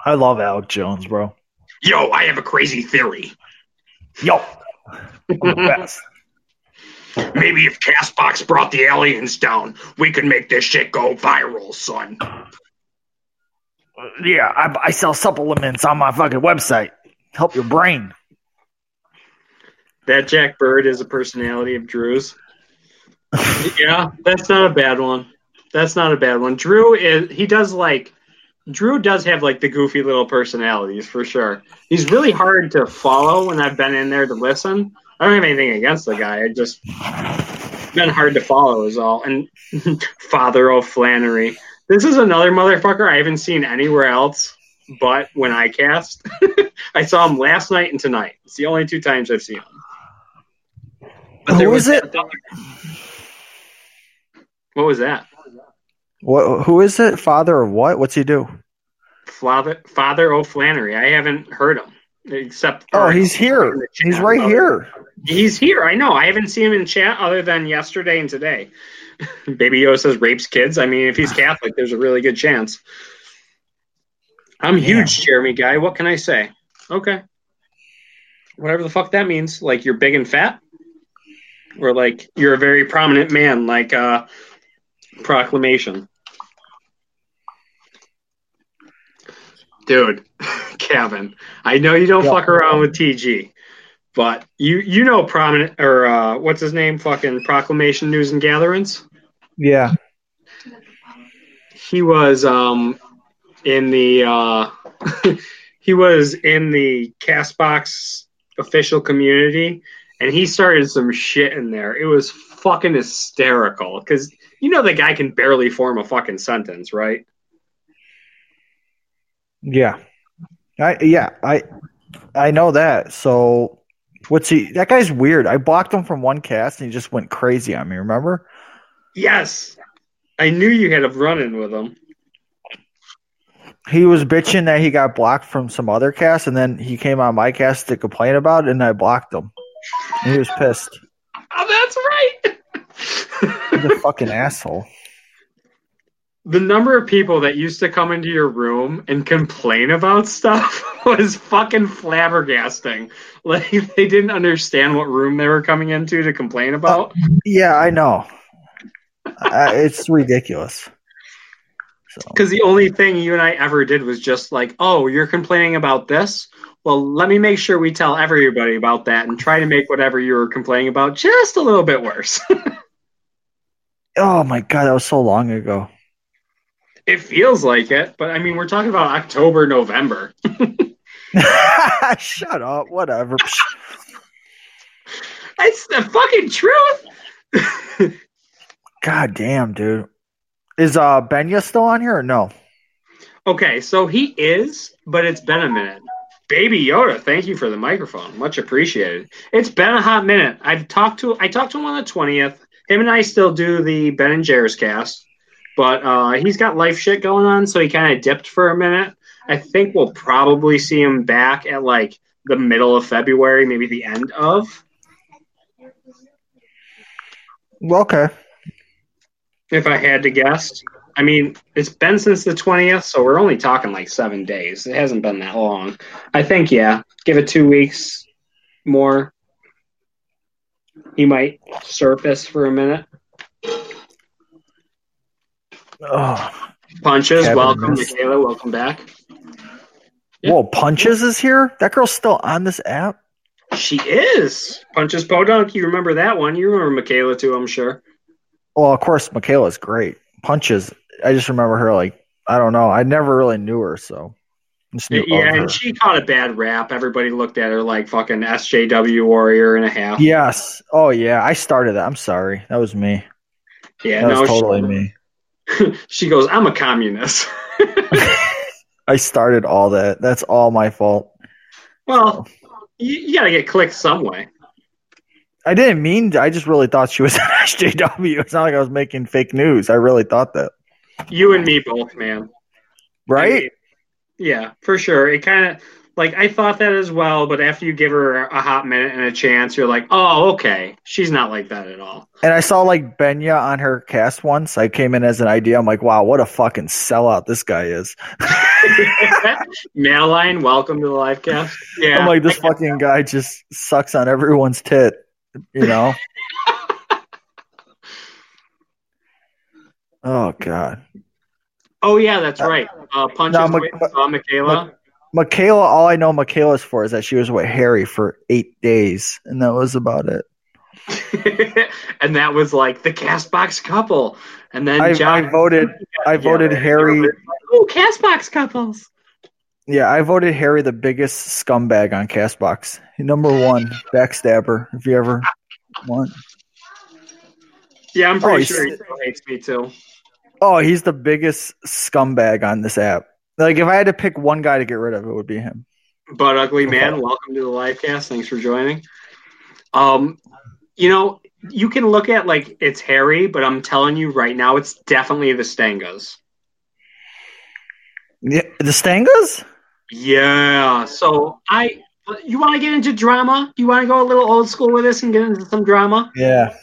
I love Alex Jones, bro. Yo, I have a crazy theory. Yo. I'm the best. Maybe if Castbox brought the aliens down, we could make this shit go viral, son. Uh, yeah, I, I sell supplements on my fucking website. Help your brain. That Jack Bird is a personality of Drew's. yeah, that's not a bad one. That's not a bad one. Drew is he does like Drew does have like the goofy little personalities for sure. He's really hard to follow when I've been in there to listen. I don't have anything against the guy. I just been hard to follow is all. And Father O'Flannery. This is another motherfucker I haven't seen anywhere else but when I cast. I saw him last night and tonight. It's the only two times I've seen him. Who there is was it? What was that? What? Who is it? Father of what? What's he do? Father Father O'Flannery. I haven't heard him except. Oh, he's here. He's right here. He's here. I know. I haven't seen him in chat other than yesterday and today. Baby Yoda says rapes kids. I mean, if he's Catholic, there's a really good chance. I'm huge, Jeremy guy. What can I say? Okay. Whatever the fuck that means. Like you're big and fat? Or like you're a very prominent man, like uh proclamation. Dude, Kevin, I know you don't Yeah. fuck around with TG, but you you know prominent or uh what's his name? Fucking proclamation news and gatherings. Yeah. he was um in the uh he was in the castbox official community and he started some shit in there it was fucking hysterical because you know the guy can barely form a fucking sentence right Yeah. I yeah, I I know that. So what's he that guy's weird. I blocked him from one cast and he just went crazy on me, remember? yes i knew you had a run-in with him He was bitching that he got blocked from some other cast and then he came on my cast to complain about it and I blocked him. And he was pissed. oh that's right He's a fucking asshole. The number of people that used to come into your room and complain about stuff was fucking flabbergasting. Like they didn't understand what room they were coming into to complain about. Yeah, I know. uh, it's ridiculous. So, Because the only thing you and I ever did was just like, oh, you're complaining about this? Well, let me make sure we tell everybody about that and try to make whatever you were complaining about just a little bit worse. oh my god, that was so long ago. It feels like it, but I mean, we're talking about October, November. Shut up. Whatever. It's the fucking truth. God damn, dude. Is uh Benya still on here or no? Okay, so he is, but it's been a minute. Baby Yoda, thank you for the microphone. Much appreciated. It's been a hot minute. I've talked to I talked to him on the twentieth. Him and I still do the Ben and Jerry's cast, but uh, he's got life shit going on, so he kind of dipped for a minute. I think we'll probably see him back at like the middle of February, maybe the end of. Well, okay. If I had to guess, I mean, it's been since the twentieth, so we're only talking like seven days. It hasn't been that long. I think, yeah, give it two weeks more. He might surface for a minute. Oh. Punches, Kevin welcome, missed- Michaela, welcome back. Yeah. Whoa, Punches is here? That girl's still on this app? She is Punches Podunk. You remember that one? You remember Michaela too, I'm sure. Well, of course, Michaela's great. Punches, I just remember her like I don't know. I never really knew her, so Yeah, her. and she caught a bad rap. Everybody looked at her like fucking SJW warrior and a half. Yes. Oh yeah, I started that. I'm sorry. That was me. Yeah, That no, was totally she, me. she goes, "I'm a communist." I started all that. That's all my fault. well, you, you got to get clicked some way. I didn't mean to. I just really thought she was an SJW. It's not like I was making fake news. I really thought that. You and me both, man. I Right? mean, yeah, for sure. It kind of like I thought that as well, but after you give her a hot minute and a chance, you're like, "Oh, okay, she's not like that at all." And I saw like Benya on her cast once. I came in as an idea. I'm like, wow, what a fucking sellout this guy is. Maline, welcome to the live cast. Yeah, I'm like, this fucking guy just sucks on everyone's tit. You know? oh god. oh yeah, that's right. Uh, punches Ma- with uh, Michaela. Michaela, all I know Michaela's for is that she was with Harry for eight days, and that was about it. and that was like the Castbox couple. And then I, John I voted. I voted Yeah, Harry. Oh, Castbox couples. Yeah, I voted Harry the biggest scumbag on Castbox. Number one backstabber. If you ever want. Yeah, I'm Oh, pretty he's- sure he hates me too. Oh, he's the biggest scumbag on this app. Like, if I had to pick one guy to get rid of, it would be him. But ugly man, welcome to the live cast. Thanks for joining. Um, you know, you can look at like it's Harry, but I'm telling you right now, it's definitely the Stangas. Yeah, the Stangas? Yeah. So I, you want to get into drama? You want to go a little old school with this and get into some drama? Yeah.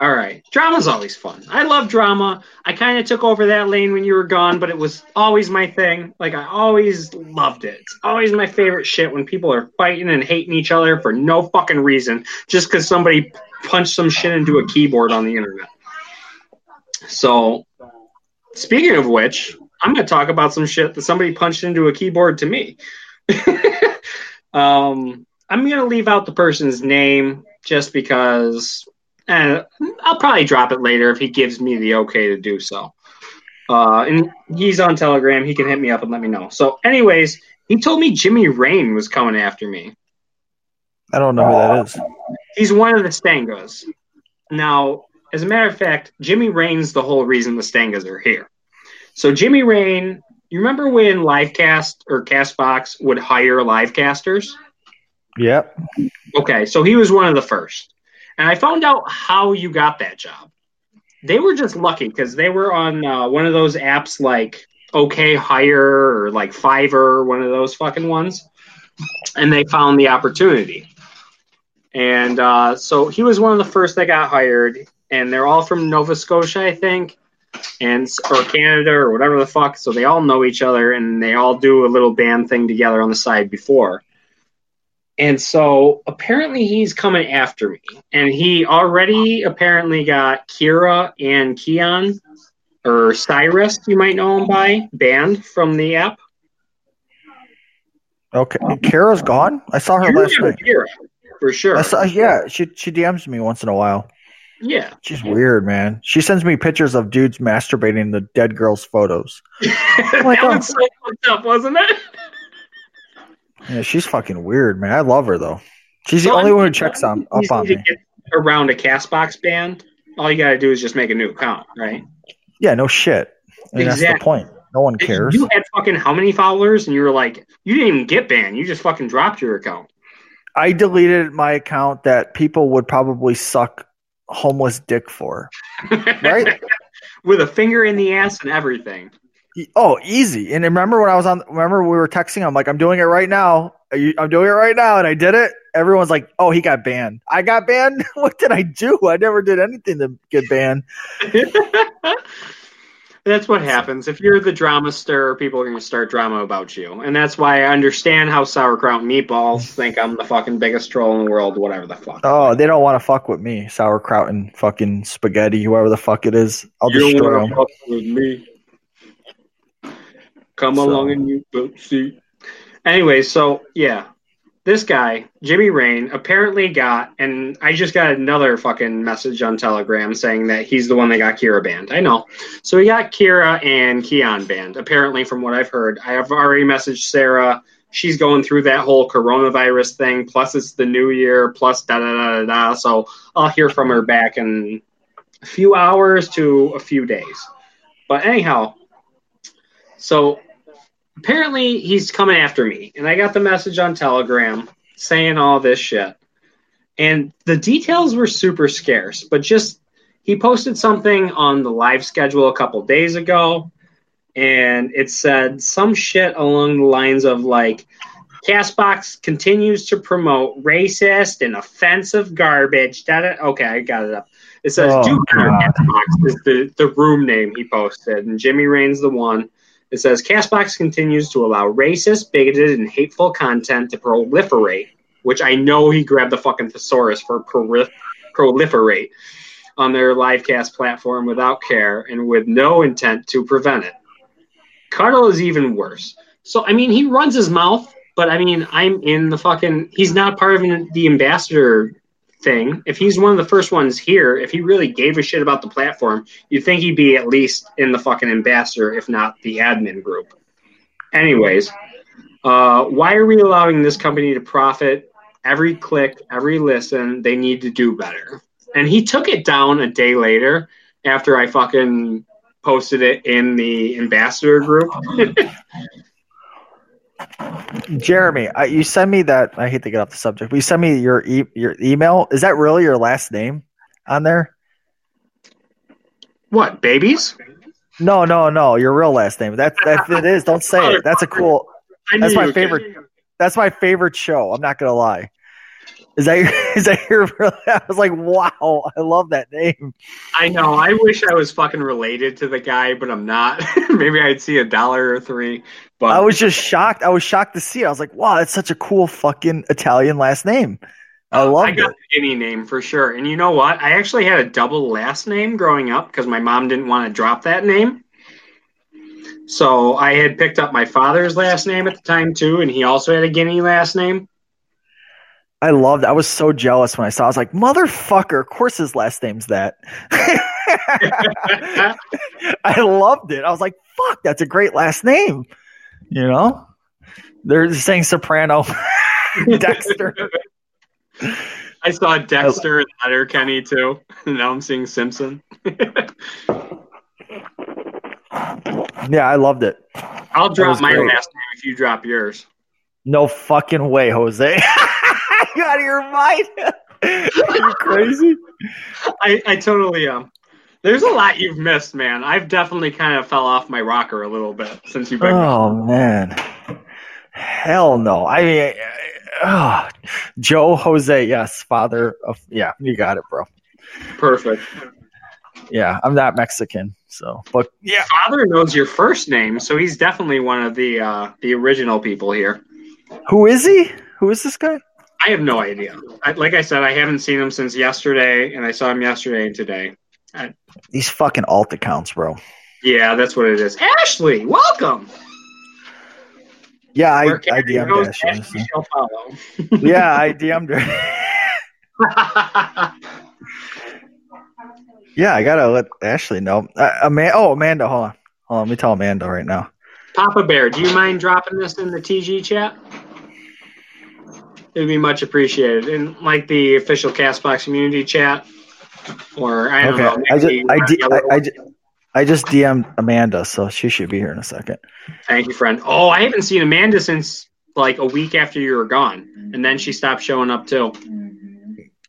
All right. Drama's always fun. I love drama. I kind of took over that lane when you were gone, but it was always my thing. Like, I always loved it. It's always my favorite shit when people are fighting and hating each other for no fucking reason just because somebody punched some shit into a keyboard on the internet. So, speaking of which, I'm going to talk about some shit that somebody punched into a keyboard to me. um, I'm going to leave out the person's name just because and I'll probably drop it later if he gives me the okay to do so. Uh, and he's on Telegram. He can hit me up and let me know. So, anyways, he told me Jimmy Rain was coming after me. I don't know who that is. He's one of the Stangas. Now, as a matter of fact, Jimmy Rain's the whole reason the Stangas are here. So, Jimmy Rain, you remember when Livecast or Castbox would hire livecasters? Yep. Okay, so he was one of the first. And I found out how you got that job. They were just lucky because they were on uh, one of those apps like OK Hire or like Fiverr, one of those fucking ones. And they found the opportunity. And uh, so he was one of the first that got hired. And they're all from Nova Scotia, I think. and or Canada or whatever the fuck. So they all know each other, and they all do a little band thing together on the side before. And so apparently he's coming after me, and he already apparently got Kira and Keon or Cyrus, you might know him by, banned from the app. Okay, Kira's gone. I saw her You last night. Kira, for sure. I saw, yeah, she she DMs me once in a while. yeah. She's weird, man. She sends me pictures of dudes masturbating the dead girls' photos. that my was so fucked up, wasn't it? Yeah, she's fucking weird, man. I love her though. She's the So, only I one who checks on up on me. around a Castbox band. All you got to do is just make a new account, right? Yeah, no shit. And that's the point. No one cares. You had fucking how many followers, and you were like, you didn't even get banned. You just fucking dropped your account. I deleted my account that people would probably suck homeless dick for. Right? With a finger in the ass and everything. Oh, easy. And remember when I was on? Remember we were texting? I'm like, I'm doing it right now. Are you, I'm doing it right now, and I did it. Everyone's like, "Oh, he got banned. I got banned. what did I do? I never did anything to get banned." That's what happens. If you're the drama stir, people are going to start drama about you. And that's why I understand how sauerkraut meatballs think I'm the fucking biggest troll in the world, whatever the fuck. Oh, they don't want to fuck with me. Sauerkraut and fucking spaghetti, whoever the fuck it is. I'll you don't destroy want to them. Fuck with me. Come So- along and you will see. Anyway, so yeah, this guy Jimmy Rain apparently got, and I just got another fucking message on Telegram saying that he's the one that got Kira banned. I know, so he got Kira and Keon banned. Apparently, from what I've heard, I have already messaged Sarah. She's going through that whole coronavirus thing. Plus, it's the new year. Plus, da da da da da. So I'll hear from her back in a few hours to a few days. But anyhow, so apparently he's coming after me. And I got the message on Telegram saying all this shit. And the details were super scarce, but just he posted something on the live schedule a couple days ago. And it said some shit along the lines of like, Castbox continues to promote racist and offensive garbage. Da-da. Okay, I got it up. It says, Oh, Do better, Castbox is the, the room name he posted. And Jimmy Rain's the one. It says, Castbox continues to allow racist, bigoted, and hateful content to proliferate, which I know he grabbed the fucking thesaurus for proli- proliferate on their livecast platform without care and with no intent to prevent it. Cuddle is even worse. So, I mean, he runs his mouth, but I mean, I'm in the fucking. He's not part of the ambassador thing. If he's one of the first ones here, if he really gave a shit about the platform, you'd think he'd be at least in the fucking ambassador, if not the admin group. Anyways, uh, why are we allowing this company to profit every click, every listen? They need to do better. And he took it down a day later after I fucking posted it in the ambassador group. Jeremy, I, you send me that. I hate to get off the subject, but you send me your e- your email. Is that really your last name on there? what, babies? No, no, no. Your real last name. That that it is. Don't say it. That's a cool. That's my favorite. That's my favorite show. I'm not gonna lie. Is that your, is that your? real- I was like, wow, I love that name. I know. I wish I was fucking related to the guy, but I'm not. Maybe I'd see a dollar or three. But I was just shocked. I was shocked to see it. I was like, wow, that's such a cool fucking Italian last name. I um, love it. I got any name for sure. And you know what? I actually had a double last name growing up because my mom didn't want to drop that name. So I had picked up my father's last name at the time too, and he also had a Guinea last name. I loved. It. I was so jealous when I saw. it. I was like, motherfucker. Of course, his last name's that. I loved it. I was like, fuck, that's a great last name. You know, they're saying Soprano, Dexter. I saw Dexter and Letterkenny too. Now I'm seeing Simpson. Yeah, I loved it. I'll drop my great. last name if you drop yours. No fucking way, Jose. you out of your mind? Are you crazy? I, I totally am. There's a lot you've missed, man. I've definitely kind of fell off my rocker a little bit since you've been. Oh man, hell no. I mean, uh, Joe Jose, yes, father of yeah, you got it, bro. Perfect. Yeah, I'm not Mexican. So, but yeah, Father knows your first name, so he's definitely one of the uh, the original people here. who is he? Who is this guy? I have no idea. I, like I said, I haven't seen him since yesterday, and I saw him yesterday and today. These fucking alt accounts, bro. Yeah, that's what it is. Ashley, welcome. Yeah, I, I DM'd goes, Ashley. Ashley. Yeah, I DM'd her. Yeah, I gotta let Ashley know. Uh, Amanda, oh, Amanda, hold on. Hold on, let me tell Amanda right now. Papa Bear, do you mind dropping this in the TG chat? It'd be much appreciated. And like the official Castbox community chat. Or I don't Okay, know. I just, I, I, I, ju- I just DM'd Amanda, so she should be here in a second. Thank you, friend. Oh, I haven't seen Amanda since like a week after you were gone. And then she stopped showing up too.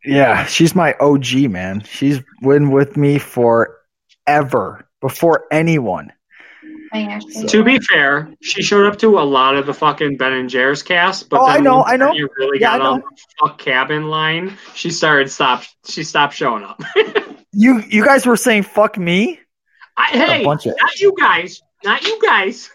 Yeah, she's my OG, man. She's been with me forever, before anyone. Hi, Ashley. To be fair, she showed up to a lot of the fucking Ben and Jerry's cast, but Oh, then I know, I know. You really Yeah, got on the fuck cabin line. She started stop. She stopped showing up. You, you guys were saying fuck me. I, What hey, bunch of not you guys, not you guys,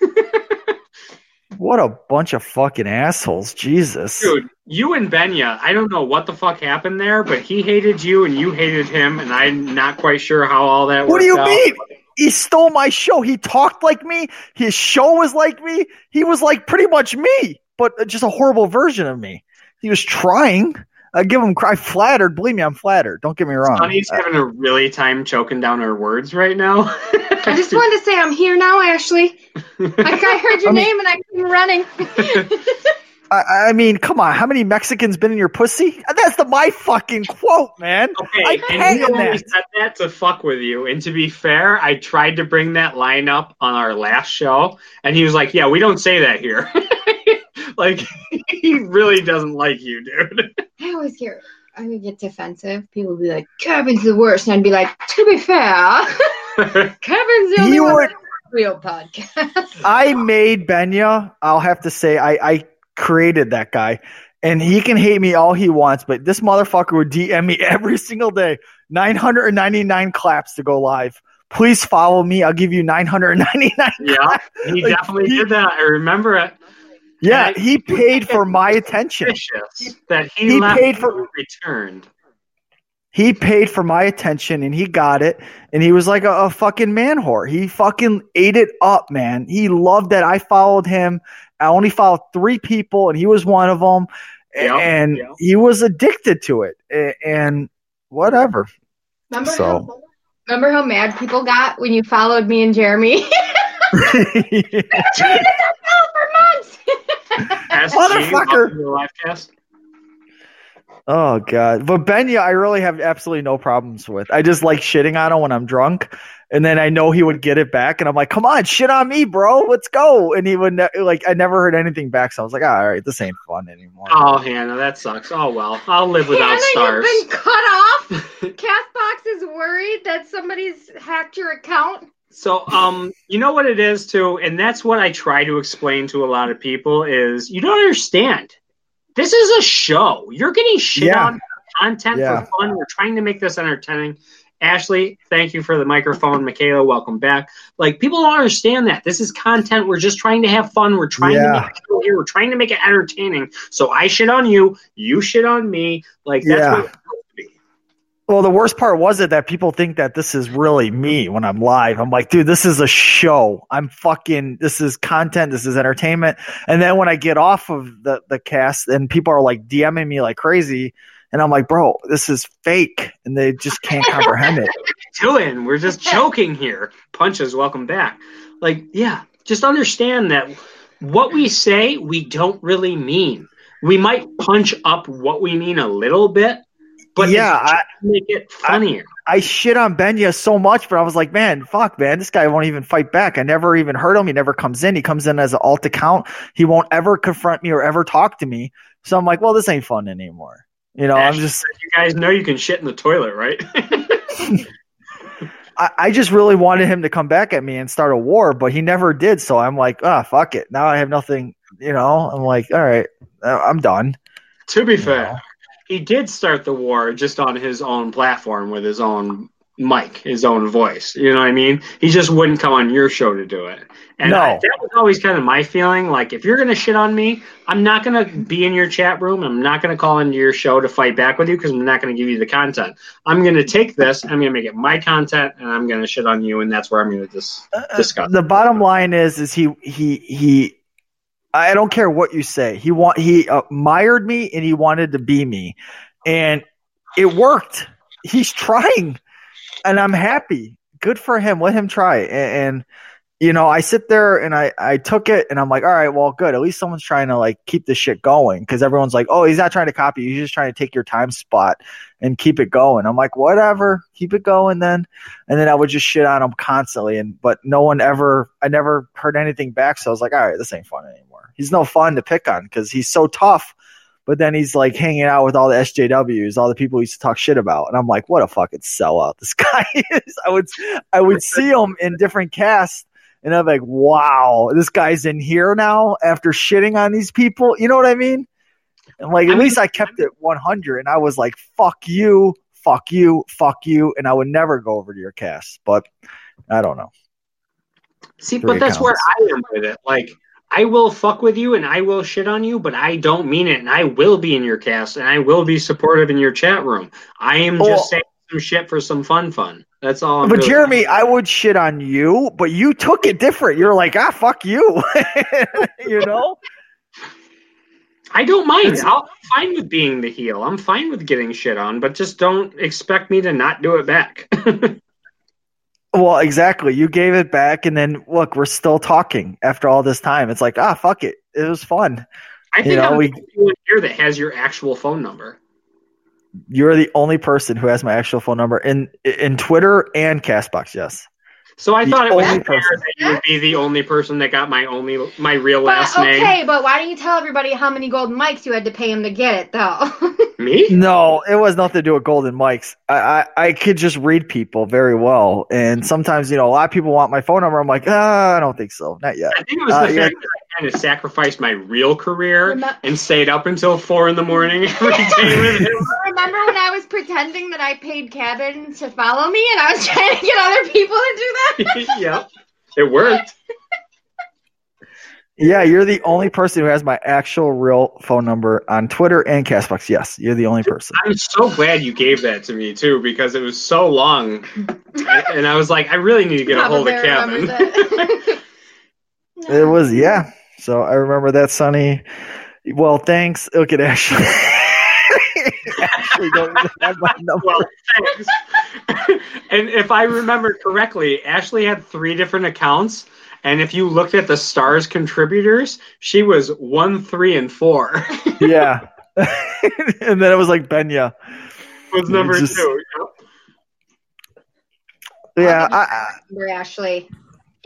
what a bunch of fucking assholes. Jesus. dude. You and Benya, I don't know what the fuck happened there, but he hated you and you hated him, and I'm not quite sure how all that. What do you out. mean? He stole my show. He talked like me. His show was like me. He was like pretty much me, but just a horrible version of me. He was trying. I give him. cry flattered. Believe me, I'm flattered. Don't get me wrong. Sonny's uh, having a really time choking down her words right now. I just wanted to say I'm here now, Ashley. Like I heard your I mean- name and I came running. I, I mean, come on. How many Mexicans been in your pussy? That's the my fucking quote, man. Okay, I and hate he only said that to fuck with you. And to be fair, I tried to bring that line up on our last show, and he was like, "Yeah, we don't say that here." like he really doesn't like you, dude. I always hear I would get defensive. People would be like, Kevin's the worst. And I'd be like, to be fair, Kevin's the only You one were- real podcast. I made Benya. I'll have to say, I, I created that guy, and he can hate me all he wants, but this motherfucker would DM me every single day. 999 claps to go live. Please follow me. I'll give you 999. yeah, he Like, definitely he- did that. I remember it. Yeah, I- he paid for my attention. That he, He paid for- returned. He paid for my attention and he got it. And he was like a, a fucking man whore. He fucking ate it up, man. He loved that I followed him. I only followed three people and he was one of them. Yeah, and yeah. he was addicted to it. And whatever. Remember, So. how, remember how mad people got when you followed me and Jeremy? Jeremy did that for months. Motherfucker. Gene, welcome to the live cast. oh god. But Benya, I really have absolutely no problems with. I just like shitting on him when I'm drunk. And then I know he would get it back, and I'm like, "Come on, shit on me, bro. Let's go." And he would ne- like, I never heard anything back, so I was like, "All right, this ain't fun anymore." Oh, Hannah, that sucks. Oh well, I'll live without Hannah, stars. you've been cut off. Castbox is worried that somebody's hacked your account. So, um, you know what it is too, and that's what I try to explain to a lot of people is you don't understand. This is a show. You're getting shit Yeah. on content Yeah. for fun. We're trying to make this entertaining. Ashley, thank you for the microphone. Michaela, welcome back. Like people don't understand that this is content. We're just trying to have fun. We're trying to make it here. We're trying to make it entertaining. So I shit on you, you shit on me. Like that's Yeah. what it's supposed be. Well, the worst part was it that people think that this is really me when I'm live. I'm like, dude, this is a show. I'm fucking, this is content. This is entertainment. And then when I get off of the, the cast and people are like DMing me like crazy, and I'm like, bro, this is fake. And they just can't comprehend it. doing? We're just joking here. Punches, welcome back. Like, yeah, just understand that what we say, we don't really mean. We might punch up what we mean a little bit, but Yeah, I- make it funnier. I shit on Benya so much, but I was like, man, fuck, man, this guy won't even fight back. I never even heard him. He never comes in. He comes in as an alt account. He won't ever confront me or ever talk to me. So I'm like, well, this ain't fun anymore. You know, I'm just, you guys know you can shit in the toilet, right? I, I just really wanted him to come back at me and start a war, but he never did. So I'm like, ah, fuck it. Now I have nothing. You know, I'm like, all right, uh, I'm done. to be fair, he did start the war just on his own platform with his own mic, his own voice. You know what I mean? He just wouldn't come on your show to do it. And No. I, that was always kind of my feeling. Like, if you're going to shit on me, I'm not going to be in your chat room. I'm not going to call into your show to fight back with you because I'm not going to give you the content. I'm going to take this, I'm going to make it my content, and I'm going to shit on you, and that's where I'm going to dis- uh, uh, discuss. the bottom line is is he he he I don't care what you say. He want he uh, admired me and he wanted to be me. And it worked. He's trying. And I'm happy. Good for him. Let him try. And, and you know, I sit there and I, I took it and I'm like, all right, well, good. At least someone's trying to like keep this shit going because everyone's like, oh, he's not trying to copy you. He's just trying to take your time spot and keep it going. I'm like, whatever, keep it going then. And then I would just shit on him constantly. And but no one ever, I never heard anything back. So I was like, all right, this ain't fun anymore. He's no fun to pick on because he's so tough. But then he's like hanging out with all the SJWs, all the people he used to talk shit about, and I'm like, what a fucking sellout this guy is. I would, I would see him in different casts, and I'm like, wow, this guy's in here now after shitting on these people. You know what I mean? And like, at least I kept it 100, and I was like, fuck you, fuck you, fuck you, and I would never go over to your cast. But I don't know. See, Three but that's where. I am with it. Like, I will fuck with you and I will shit on you, but I don't mean it, and I will be in your cast and I will be supportive in your chat room. I am Well- just oh, saying some shit for some fun, fun. That's all. I'm But really- Jeremy, I would shit on you, but you took it different. You're like, ah, fuck you. you know? I don't mind. I'll, I'm fine with being the heel. I'm fine with getting shit on, but just don't expect me to not do it back. Well, exactly. You gave it back, and then look, we're still talking after all this time. It's like, ah, fuck it. It was fun. I think You know, I'm we- the only one here that has your actual phone number. You're the only person who has my actual phone number in in Twitter and Castbox. Yes. So I The thought it was fair person. that you would be the only person that got my only my real But last okay, name. Okay, but why don't you tell everybody how many golden mics you had to pay him to get it, though? Me? No, it was nothing to do with Golden Mics. I, I I could just read people very well, and sometimes you know a lot of people want my phone number. I'm like, ah, I don't think so, not yet. I think it was Uh, the yeah. that I kind of sacrificed my real career Remem- and stayed up until four in the morning every day with him. Remember when I was pretending that I paid Cabin to follow me and I was trying to get other people to do that? yep. It worked. Yeah, you're the only person who has my actual real phone number on Twitter and Castbox. Yes, you're the only person. I'm so glad you gave that to me too because it was so long, and I was like, I really need to get a hold of Probably Kevin. it. It was yeah. So I remember that, Sonny. Well, thanks. Look at Ashley. Ashley don't have my number. Well, thanks. and if I remember correctly, Ashley had three different accounts. And if you looked at the stars contributors, she was one, three, and four. yeah. and then it was like Benya. was number Just- two. Yeah. I, I, Number, Ashley.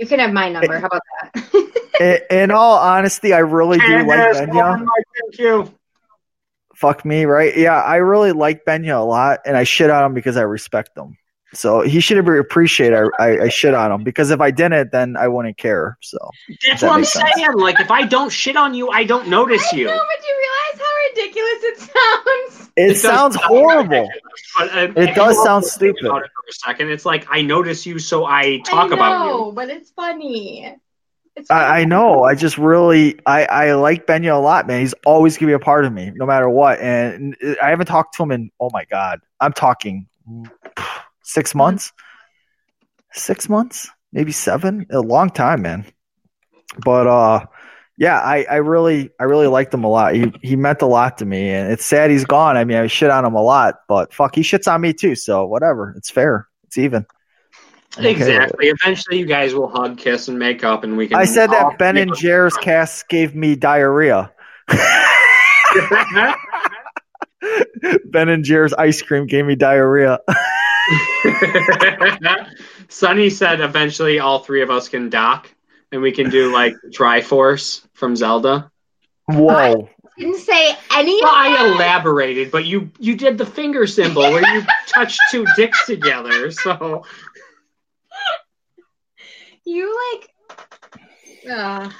You can have my number. How about that? in, in all honesty, I really do like Candace, Benya. Lauren, thank you. Fuck me, right? Yeah, I really like Benya a lot, and I shit on him because I respect him. So he should appreciate I, I, I shit on him because if I didn't, then I wouldn't care. So That's That what I'm sense. saying. Like, if I don't shit on you, I don't notice I you. know, but you realize how ridiculous it sounds? it, does sounds sound horrible. But, uh, It if does sound stupid. About it for a second, it's like I notice you, so I talk I about know, you. but it's funny. It's I, I know. I just really I, I like Benya a lot, man. He's always gonna be a part of me, no matter what. And I haven't talked to him in oh my god, I'm talking six months, six months, maybe seven, a long time, man. But uh, yeah, I, I really I really liked him a lot. He he meant a lot to me, and it's sad he's gone. I mean, I shit on him a lot, but fuck, he shits on me too. So whatever, it's fair, it's even. I'm okay. Exactly. Eventually, you guys will hug, kiss, and make up, and we can. I said that Ben and be- Jer's cast gave me diarrhea. ben and Jer's ice cream gave me diarrhea. Sonny said eventually all three of us can dock, and we can do like Triforce from Zelda. Whoa. I didn't say any Well, of I elaborated, but you you did the finger symbol where you touch two dicks together. So You like. Uh,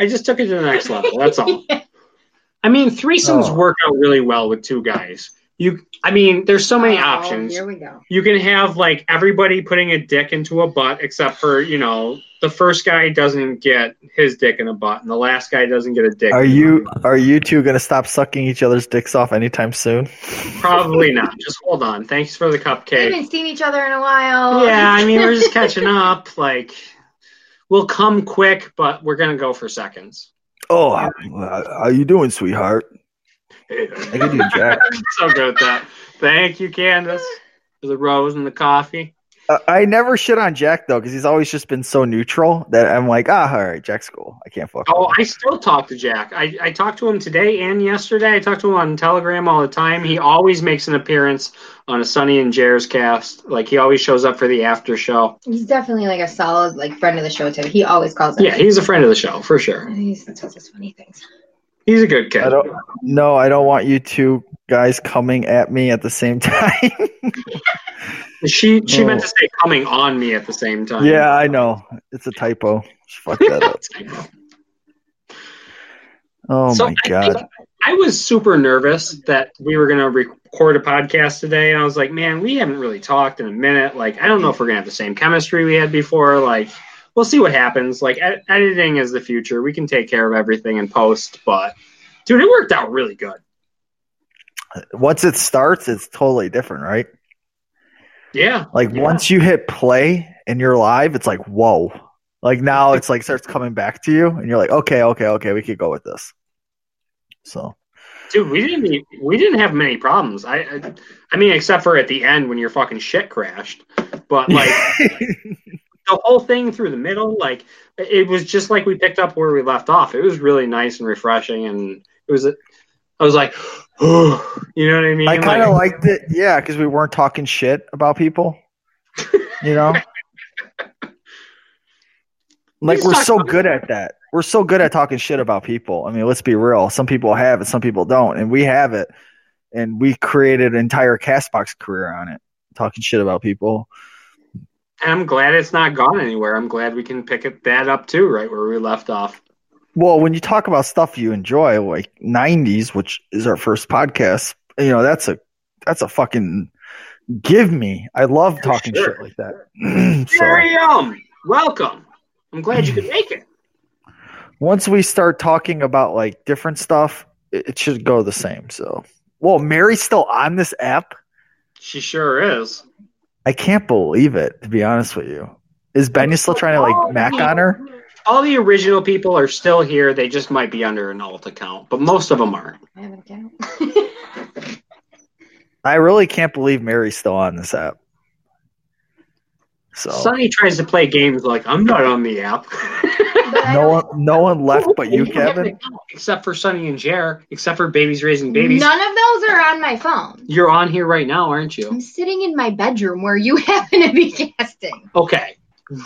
I just took it to the next level. That's all. I mean, threesomes Oh. work out really well with two guys. You, I mean, there's so many Oh, options. Here we go. You can have like everybody putting a dick into a butt, except for you know the first guy doesn't get his dick in a butt, and the last guy doesn't get a dick. Are in you butt. are you two gonna stop sucking each other's dicks off anytime soon? Probably not. Just hold on. Thanks for the cupcake. We haven't seen each other in a while. Yeah, I mean we're just catching up. Like we'll come quick, but we're gonna go for seconds. Oh, how, how you doing, sweetheart? I can do Jack. so good at that. Thank you, Candace, for the rose and the coffee. Uh, I never shit on Jack though, because he's always just been so neutral that I'm like, ah, all right, Jack's cool. I can't fuck. Oh, him. I still talk to Jack. I, I talked to him today and yesterday. I talk to him on Telegram all the time. He always makes an appearance on a Sonny and Jares cast. Like he always shows up for the after show. He's definitely like a solid like friend of the show too. He always calls us. Yeah, he's a friend of the show for sure. He tells us funny things. He's a good kid. I don't. No, I don't want you two guys coming at me at the same time. She she Oh. meant to oh. say coming on me at the same time. yeah, I know. It's a typo. Fuck that up. Oh So my I- god. I was super nervous that we were going to record a podcast today, and I was like, "Man, we haven't really talked in a minute. Like, I don't know if we're going to have the same chemistry we had before. Like, we'll see what happens. Like, ed- editing is the future. We can take care of everything in post, but dude, it worked out really good. Once it starts, it's totally different, right? Yeah, Like Yeah. once you hit play and you're live, it's like whoa. Like now it's like starts coming back to you, and you're like, okay, okay, okay, we could go with this. So dude, we didn't we didn't have many problems. I, I I mean, except for at the end when your fucking shit crashed. But like the whole thing through the middle, like it was just like we picked up where we left off. It was really nice and refreshing, and it was. I was like, oh, you know what I mean? I kind of Like, liked it, yeah, because we weren't talking shit about people. You know, like just we're so good at that. We're so good at talking shit about people. I mean, let's be real. Some people have it, some people don't, and we have it. And we created an entire Castbox career on it, talking shit about people. I'm glad it's not gone anywhere. I'm glad we can pick it, that up too, right where we left off. Well, when you talk about stuff you enjoy, like '90s, which is our first podcast, you know that's a that's a fucking give me. I love talking sure. shit like that. so welcome. I'm glad you could make it. once we start talking about like different stuff, it, it should go the same. So, well, Mary's still on this app. She sure is. I can't believe it. To be honest with you, is Benya still trying to like mac on her? All the original people are still here. They just might be under an alt account, but most of them aren't. I have an account. I really can't believe Mary's still on this app. So Sonny tries to play games like I'm not on the app. No one, no one left but you, Kevin. Except for Sonny and Jer, except for babies raising babies. None of those are on my phone. You're on here right now, aren't you? I'm sitting in my bedroom where you happen to be casting. Okay.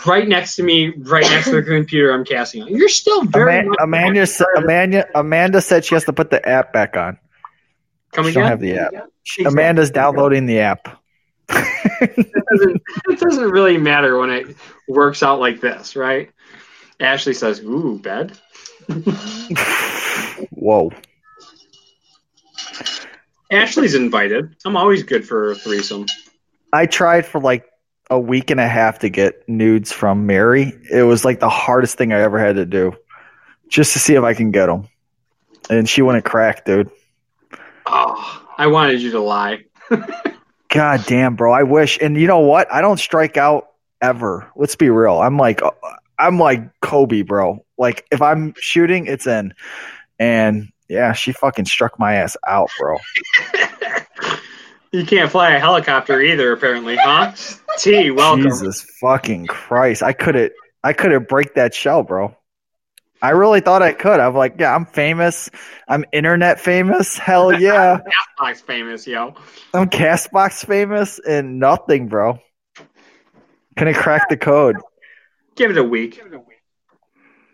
Right next to me, right next to the computer I'm casting on. You're still very Ama- Amanda, sa- Amanda, Amanda said she has to put the app back on. Come she don't have the app. Exactly. Amanda's downloading the app. It doesn't, it doesn't really matter when it works out like this, right? Ashley says, "Ooh, bed." Whoa. Ashley's invited. I'm always good for a threesome. I tried for like a week and a half to get nudes from Mary. It was like the hardest thing I ever had to do, just to see if I can get them. And she wouldn't crack, dude. Oh, I wanted you to lie. God damn, bro. I wish. And you know what? I don't strike out ever. Let's be real. I'm like, I'm like Kobe, bro. Like if I'm shooting, it's in. And yeah, she fucking struck my ass out, bro. You can't fly a helicopter either, apparently, huh? T, welcome. Jesus fucking Christ. I couldn't I couldn't break that shell, bro. I really thought I could. I'm like, yeah, I'm famous. I'm internet famous. Hell yeah. Fox famous, yo. I'm Castbox famous and nothing, bro. Couldn't crack the code. Give it a week.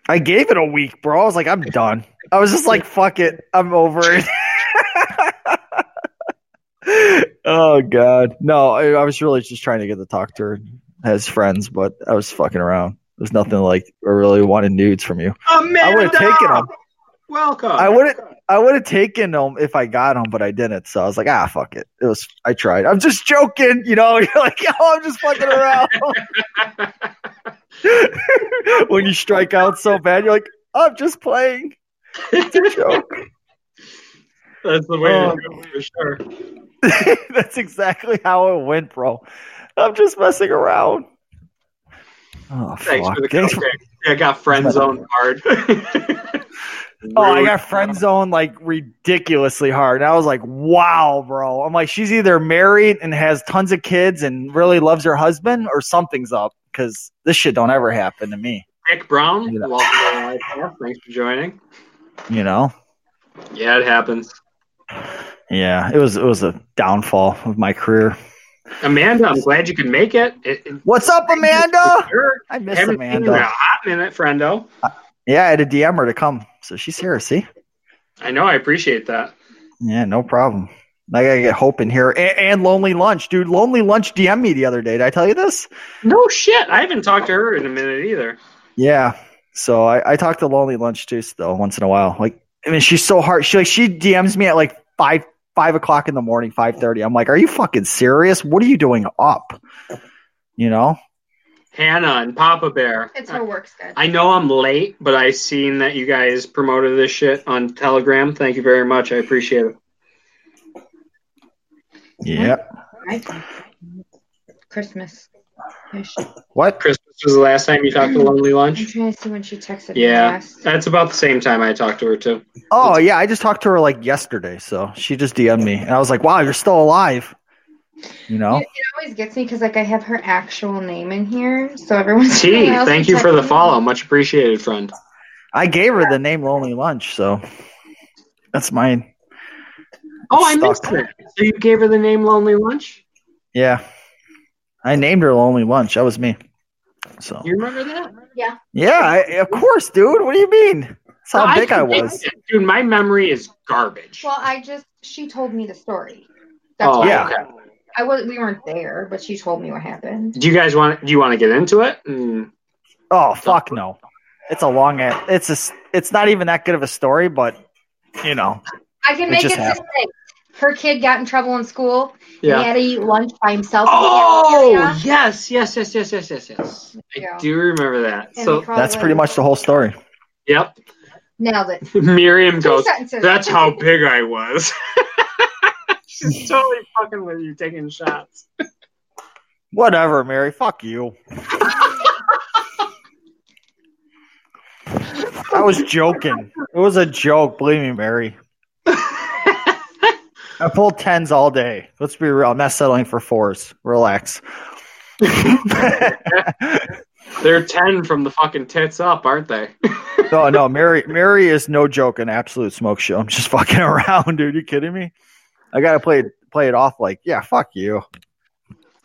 I gave it a week, bro. I was like, I'm done. I was just like, fuck it. I'm over it. oh god. No, I, I was really just trying to get to talk to her as friends, but I was fucking around. There's nothing like I really wanted nudes from you. I would have taken them. Welcome. I wouldn't. I would have taken them if I got them, but I didn't. So I was like, ah, fuck it. It was. I tried. I'm just joking. You know, you're like, oh, I'm just fucking around. when you strike out so bad, you're like, I'm just playing. It's a joke. That's the way Oh. to it for sure. That's exactly how it went, bro. I'm just messing around. Oh, Thanks fuck. for the Thanks for- I got friend zone hard. Oh, I got friend zone like ridiculously hard. And I was like, wow, bro. I'm like, she's either married and has tons of kids and really loves her husband or something's up because this shit don't ever happen to me, Nick Brown, Yeah. welcome to the. Thanks for joining. you know? Yeah, it happens. Yeah, it was it was a downfall of my career. Amanda, I'm glad you could make it. it, it What's up, Amanda? I miss Haven't seen you in a hot minute, friendo. Yeah, I had to DM her to come. So she's here, see? I know. I appreciate that. Yeah, no problem. I gotta get Hope in here. And, and Lonely Lunch. Dude, Lonely Lunch DM me the other day. Did I tell you this? No shit. I haven't talked to her in a minute either. Yeah. So I, I talk to Lonely Lunch too still once in a while. Like I mean she's so hard. She like she DMs me at like five five o'clock in the morning, five thirty. I'm like, Are you fucking serious? What are you doing up? You know? Hannah and Papa Bear. It's her work schedule. I know I'm late, but I seen that you guys promoted this shit on Telegram. Thank you very much. I appreciate it. Yep. Christmas. What? Christmas was the last time you talked to Lonely I'm Lunch. trying to see when she texted Yeah, last. that's about the same time I talked to her too. Oh yeah, I just talked to her like yesterday, so she just DM'd me. And I was like, Wow, you're still alive. You know? It, it always gets me because like I have her actual name in here, so everyone's. T, thank you for the follow. Much appreciated, friend. I gave her the name Lonely Lunch, so that's mine. Oh, I missed that. So you gave her the name Lonely Lunch? Yeah. I named her Lonely Lunch. That was me. So You remember that? yeah, I, of course, dude. What do you mean? That's how No, big I can dig was. it. Dude, my memory is garbage. Well, I just she told me the story. That's oh, why yeah. okay. I was we weren't there, but she told me what happened. Do you guys want? Do you want to get into it? Mm. Oh fuck no! It's a long. It's a. It's not even that good of a story, but you know. I can make it happened. succinct. Her kid got in trouble in school. He had to eat lunch by himself. Oh yes, yes, yes, yes, yes, yes, yes. I do remember that. and So That's pretty much the whole story. yep. nailed it. Miriam Two goes. sentences. That's how big I was. She's totally fucking with you, taking shots. Whatever, Mary. Fuck you. I was joking. It was a joke. Believe me, Mary. I pulled tens all day. Let's be real. I'm not settling for fours. Relax. They're ten from the fucking tits up, aren't they? no, no, Mary. Mary is no joke. An absolute smoke show. I'm just fucking around, dude. You kidding me? I gotta play it, play it off like, yeah, fuck you.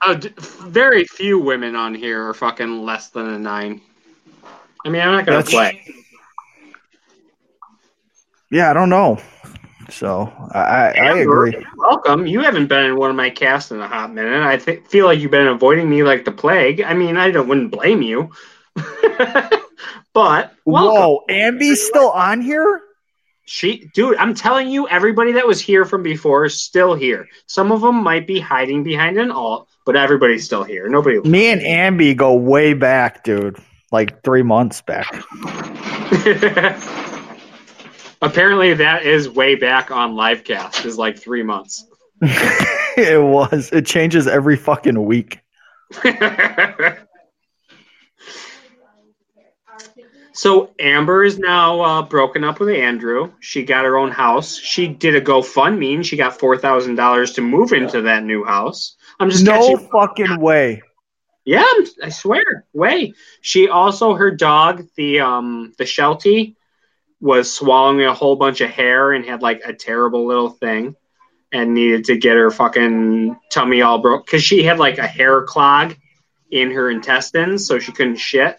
Oh, d- very few women on here are fucking less than a nine. I mean, I'm not gonna That's- play. Yeah, I don't know. So I, I, I Amber, agree. Welcome. You haven't been in one of my casts in a hot minute. I th- feel like you've been avoiding me like the plague. I mean, I don't, wouldn't blame you. but welcome. Whoa, Amby's still on here? She, dude, I'm telling you, everybody that was here from before is still here. Some of them might be hiding behind an alt, but everybody's still here. Nobody. Me and Amby go way back, dude. Like three months back. Apparently, that is way back on livecast. Is like three months. it was. It changes every fucking week. so Amber is now uh, broken up with Andrew. She got her own house. She did a GoFundMe and she got four thousand dollars to move into that new house. I'm just No catching. fucking way. Yeah, I swear. Way. She also her dog, the um the Sheltie, was swallowing a whole bunch of hair and had like a terrible little thing and needed to get her fucking tummy all broke because she had like a hair clog in her intestines, so she couldn't shit.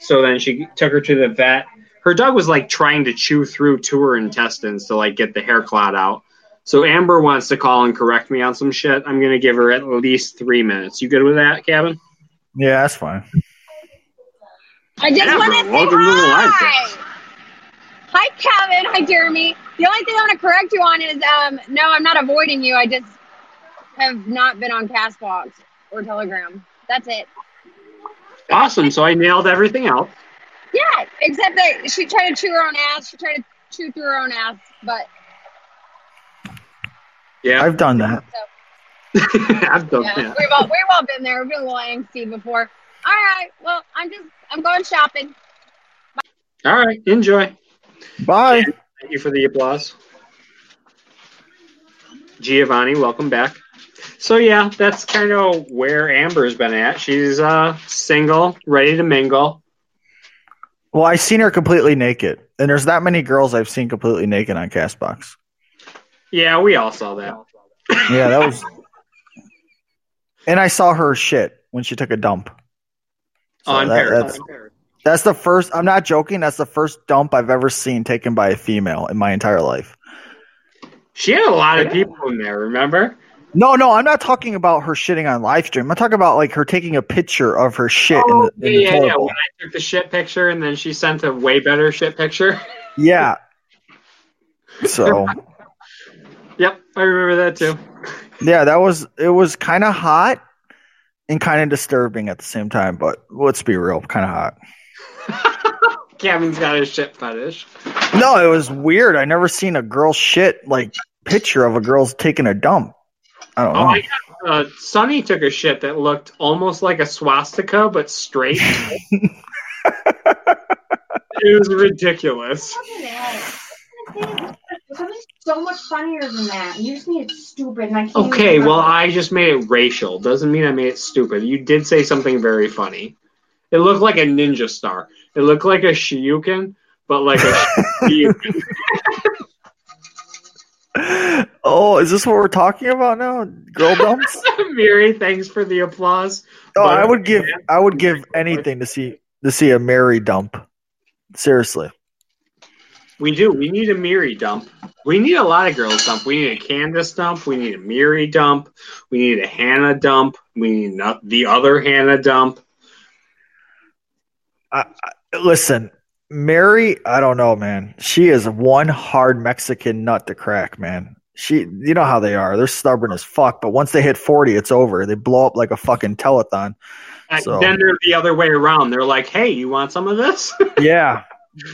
So then she took her to the vet. Her dog was like trying to chew through to her intestines to like get the hair clot out. So Amber wants to call and correct me on some shit. I'm gonna give her at least three minutes. You good with that, Kevin? Yeah, that's fine. I just Amber, want to say welcome to the live hi. Hi, Kevin. Hi, Jeremy. The only thing I want to correct you on is um, no, I'm not avoiding you. I just have not been on Castbox or Telegram. That's it. Awesome. So I nailed everything else. Yeah, except that she tried to chew her own ass. She tried to chew through her own ass, but Yeah. I've done that. I've done yeah, that. we've all we've all been there. We've been a little angsty before. All right, well, I'm just I'm going shopping. All right. Enjoy. Bye. Thank you for the applause. Giovanni, welcome back. So yeah, that's kind of where Amber's been at. She's uh single, ready to mingle. Well, I've seen her completely naked, and there's that many girls I've seen completely naked on Castbox. Yeah, we all saw that. Yeah, that was. And I saw her shit when she took a dump. So on that- Paris. that's, that's the first. I'm not joking. That's the first dump I've ever seen taken by a female in my entire life. She had a lot of people in there, remember? No, no, I'm not talking about her shitting on live stream. I'm talking about like her taking a picture of her shit in the, oh, in the Oh, yeah, toilet yeah. bowl. When I took the shit picture and then she sent a way better shit picture. Yeah. So yep, I remember that too. yeah, that was it. Was kind of hot and kind of disturbing at the same time. But let's be real, kind of hot. Kevin's got a shit fetish. No, it was weird. I never seen a girl shit like picture of a girl's taking a dump. I don't Oh, know. I uh, Sonny took a shit that looked almost like a swastika, but straight. it was ridiculous. Something so much funnier than that. You just made it stupid, and I can't. Okay, well, remember. I just made it racial. Doesn't mean I made it stupid. You did say something very funny. It looked like a ninja star. It looked like a shuriken, but like a oh, is this what we're talking about now? Girl dumps? Miri, thanks for the applause. Oh, But- I would give I would give anything to see to see a Mary dump. Seriously. We do. We need a Miri dump. We need a lot of girls dump. We need a Candace dump. We need a Miri dump. We need a Hannah dump. We need not the other Hannah dump. Listen, Mary, I don't know, man. She is one hard Mexican nut to crack, man. She, you know how they are. They're stubborn as fuck. But once they hit forty, it's over. They blow up like a fucking telethon. And So- Then they're the other way around. They're like, "Hey, you want some of this?" Yeah.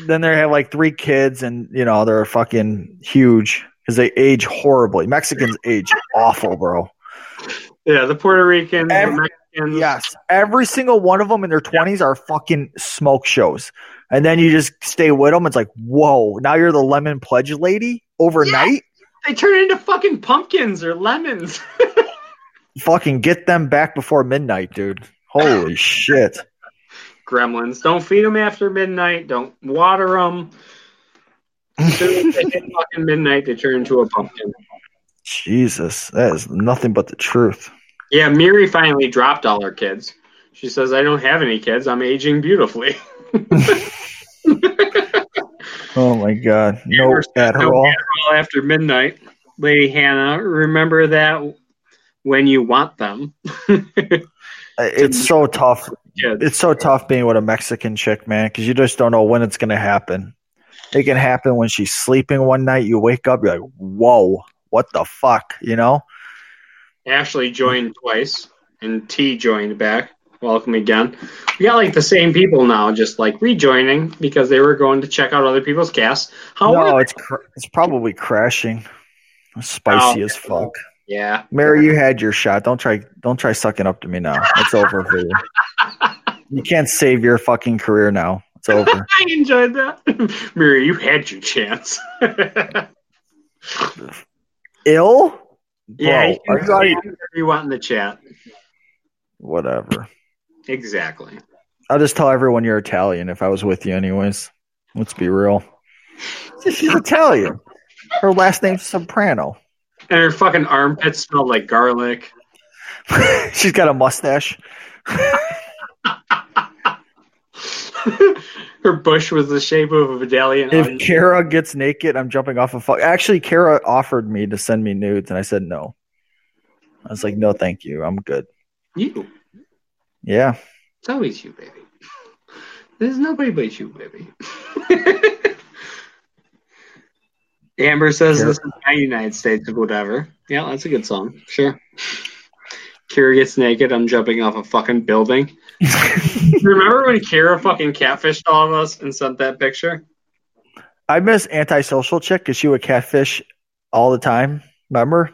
then they have like three kids, and you know they're fucking huge because they age horribly. Mexicans age awful, bro. Yeah, the Puerto Ricans, Every- the Mexicans. Yes, every single one of them in their twenties are fucking smoke shows, and then you just stay with them. It's like, whoa! Now you're the lemon pledge lady overnight. They turn into fucking pumpkins or lemons. Fucking get them back before midnight, dude. Holy shit! Gremlins. Don't feed them after midnight. Don't water them. Soon as fucking midnight, they turn into a pumpkin. Jesus, that is nothing but the truth. Yeah, Miri finally dropped all her kids. She says, I don't have any kids. I'm aging beautifully. Oh my god, no no Adderall. After midnight. Lady Hannah, remember that when you want them. Uh, it's so tough. Kids. It's so tough being with a Mexican chick, man, because you just don't know when it's gonna happen. It can happen when she's sleeping one night. You wake up, you're like, "Whoa, what the fuck?" You know? Ashley joined twice, and T joined back. Welcome again. We got like the same people now, just like rejoining because they were going to check out other people's casts. How no, it's cr- it's probably crashing. Spicy Oh. as fuck. Yeah. Mary, you had your shot. Don't try. Don't try sucking up to me now. It's over for you. You can't save your fucking career now. It's over. I enjoyed that. Mary. you had your chance. Ill? Yeah, you Bro, can are you out of- say whatever you want in the chat. Whatever. Exactly. I'll just tell everyone you're Italian if I was with you, anyways. Let's be real. She's Italian. Her last name's Soprano. And her fucking armpits smell like garlic. She's got a mustache. her bush was the shape of a medallion. If. Kara gets naked, I'm jumping off a fuck. Actually, Kara offered me to send me nudes, and I said no. I was like, no, thank you. I'm good. you. Yeah. It's always you, baby. There's nobody but you, baby. Amber says Sure. this is my United States of whatever. Yeah, that's a good song. Sure. Kira gets naked. I'm jumping off a fucking building. Remember when Kira fucking catfished all of us and sent that picture? I miss antisocial chick because she would catfish all the time. Remember?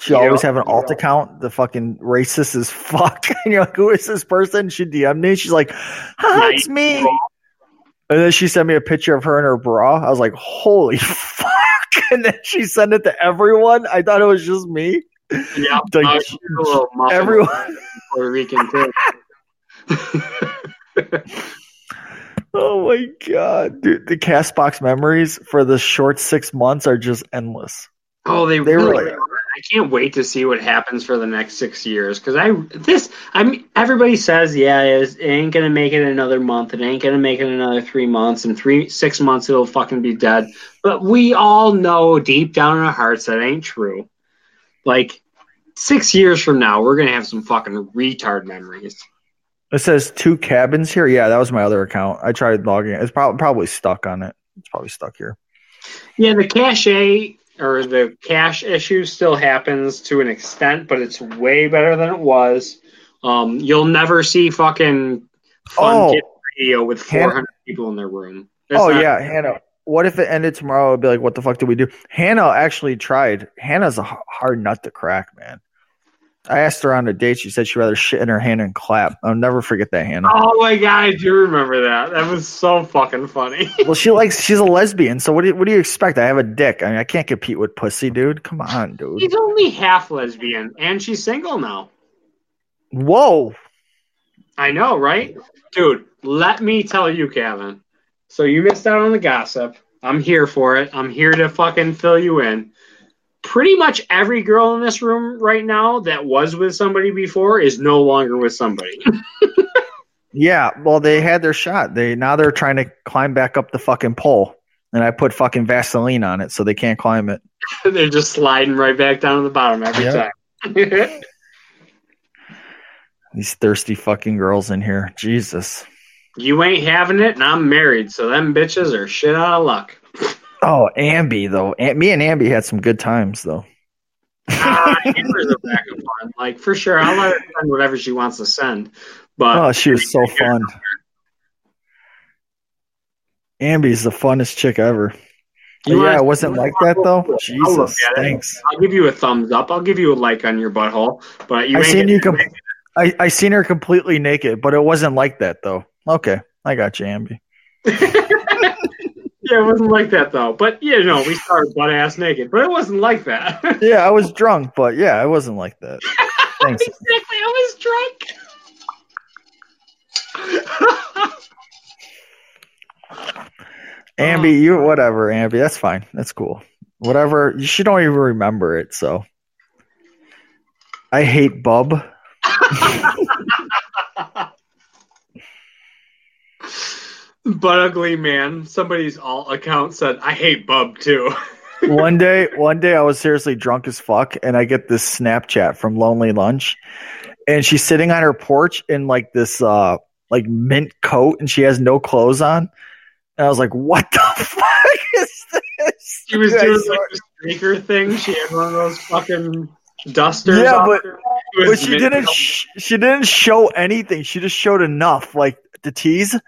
She Yeah. always have an alt account. The fucking racist as fuck. and you're like, who is this person? She DM'd me. She's like, hi, it's me. And then she sent me a picture of her in her bra. I was like, holy fuck. And then she sent it to everyone. I thought it was just me. Yeah, Like, uh, she's a little muffin Everyone. Puerto Rican too. Oh my god, dude! The Castbox memories for the short six months are just endless. Oh, they, They really. are. I can't wait to see what happens for the next six years because I this I mean everybody says yeah it it ain't gonna make it another month it ain't gonna make it another three months and three six months it'll fucking be dead but we all know deep down in our hearts that ain't true like six years from now we're gonna have some fucking retard memories It says two cabins here. Yeah, that was my other account. I tried logging. it. It's probably probably stuck on it. It's probably stuck here. yeah the cache or the cache issue still happens to an extent but it's way better than it was um you'll never see fucking fun Oh. radio with Hannah- 400 people in their room That's oh yeah, Hannah. What if it ended tomorrow? I'd be like, what the fuck did we do? Hannah actually tried. Hannah's a hard nut to crack, man. I asked her on a date. She said she'd rather shit in her hand and clap. I'll never forget that, Hannah. Oh my god, I do remember that. That was so fucking funny. Well, she likes. She's a lesbian. So what do you, what do you expect? I have a dick. I mean, I can't compete with pussy, dude. Come on, dude. She's only half lesbian, and she's single now. Whoa. I know, right? Dude, let me tell you, Kevin. So you missed out on the gossip. I'm here for it. I'm here to fucking fill you in. Pretty much every girl in this room right now that was with somebody before is no longer with somebody. Yeah, well, they had their shot. They now they're trying to climb back up the fucking pole, and I put fucking Vaseline on it so they can't climb it. They're just sliding right back down to the bottom every Yeah. time. These thirsty fucking girls in here, Jesus. you ain't having it, and I'm married, so them bitches are shit out of luck. Oh, Ambi though. Me and Ambi had some good times though. Ah, Amber's a back of fun. Like for sure, I'll let her send whatever she wants to send. But Oh, she was so fun. Ambi's the funnest chick ever. Yeah, it wasn't like that though. I'll Jesus, thanks. I'll give you a thumbs up. I'll give you a like on your butthole. But you I seen you. Com- I I seen her completely naked, but it wasn't like that though. Okay, I got you, Ambi. yeah, it wasn't like that though. But you know, we started butt ass naked, but it wasn't like that. Yeah, I was drunk, but yeah, it wasn't like that. Thanks. exactly, I was drunk. Ambi, you whatever, Ambi. That's fine. That's cool. Whatever. You she don't even remember it, so. I hate Bub. but ugly man, somebody's alt account said, "I hate Bub too." one day, one day I was seriously drunk as fuck, and I get this Snapchat from Lonely Lunch, and she's sitting on her porch in like this uh like mint coat, and she has no clothes on. And I was like, "What the fuck is this?" She was Dude, doing like the streaker thing. She had one of those fucking dusters. Yeah, but- but she didn't. Sh- she didn't show anything. She just showed enough, like to tease. And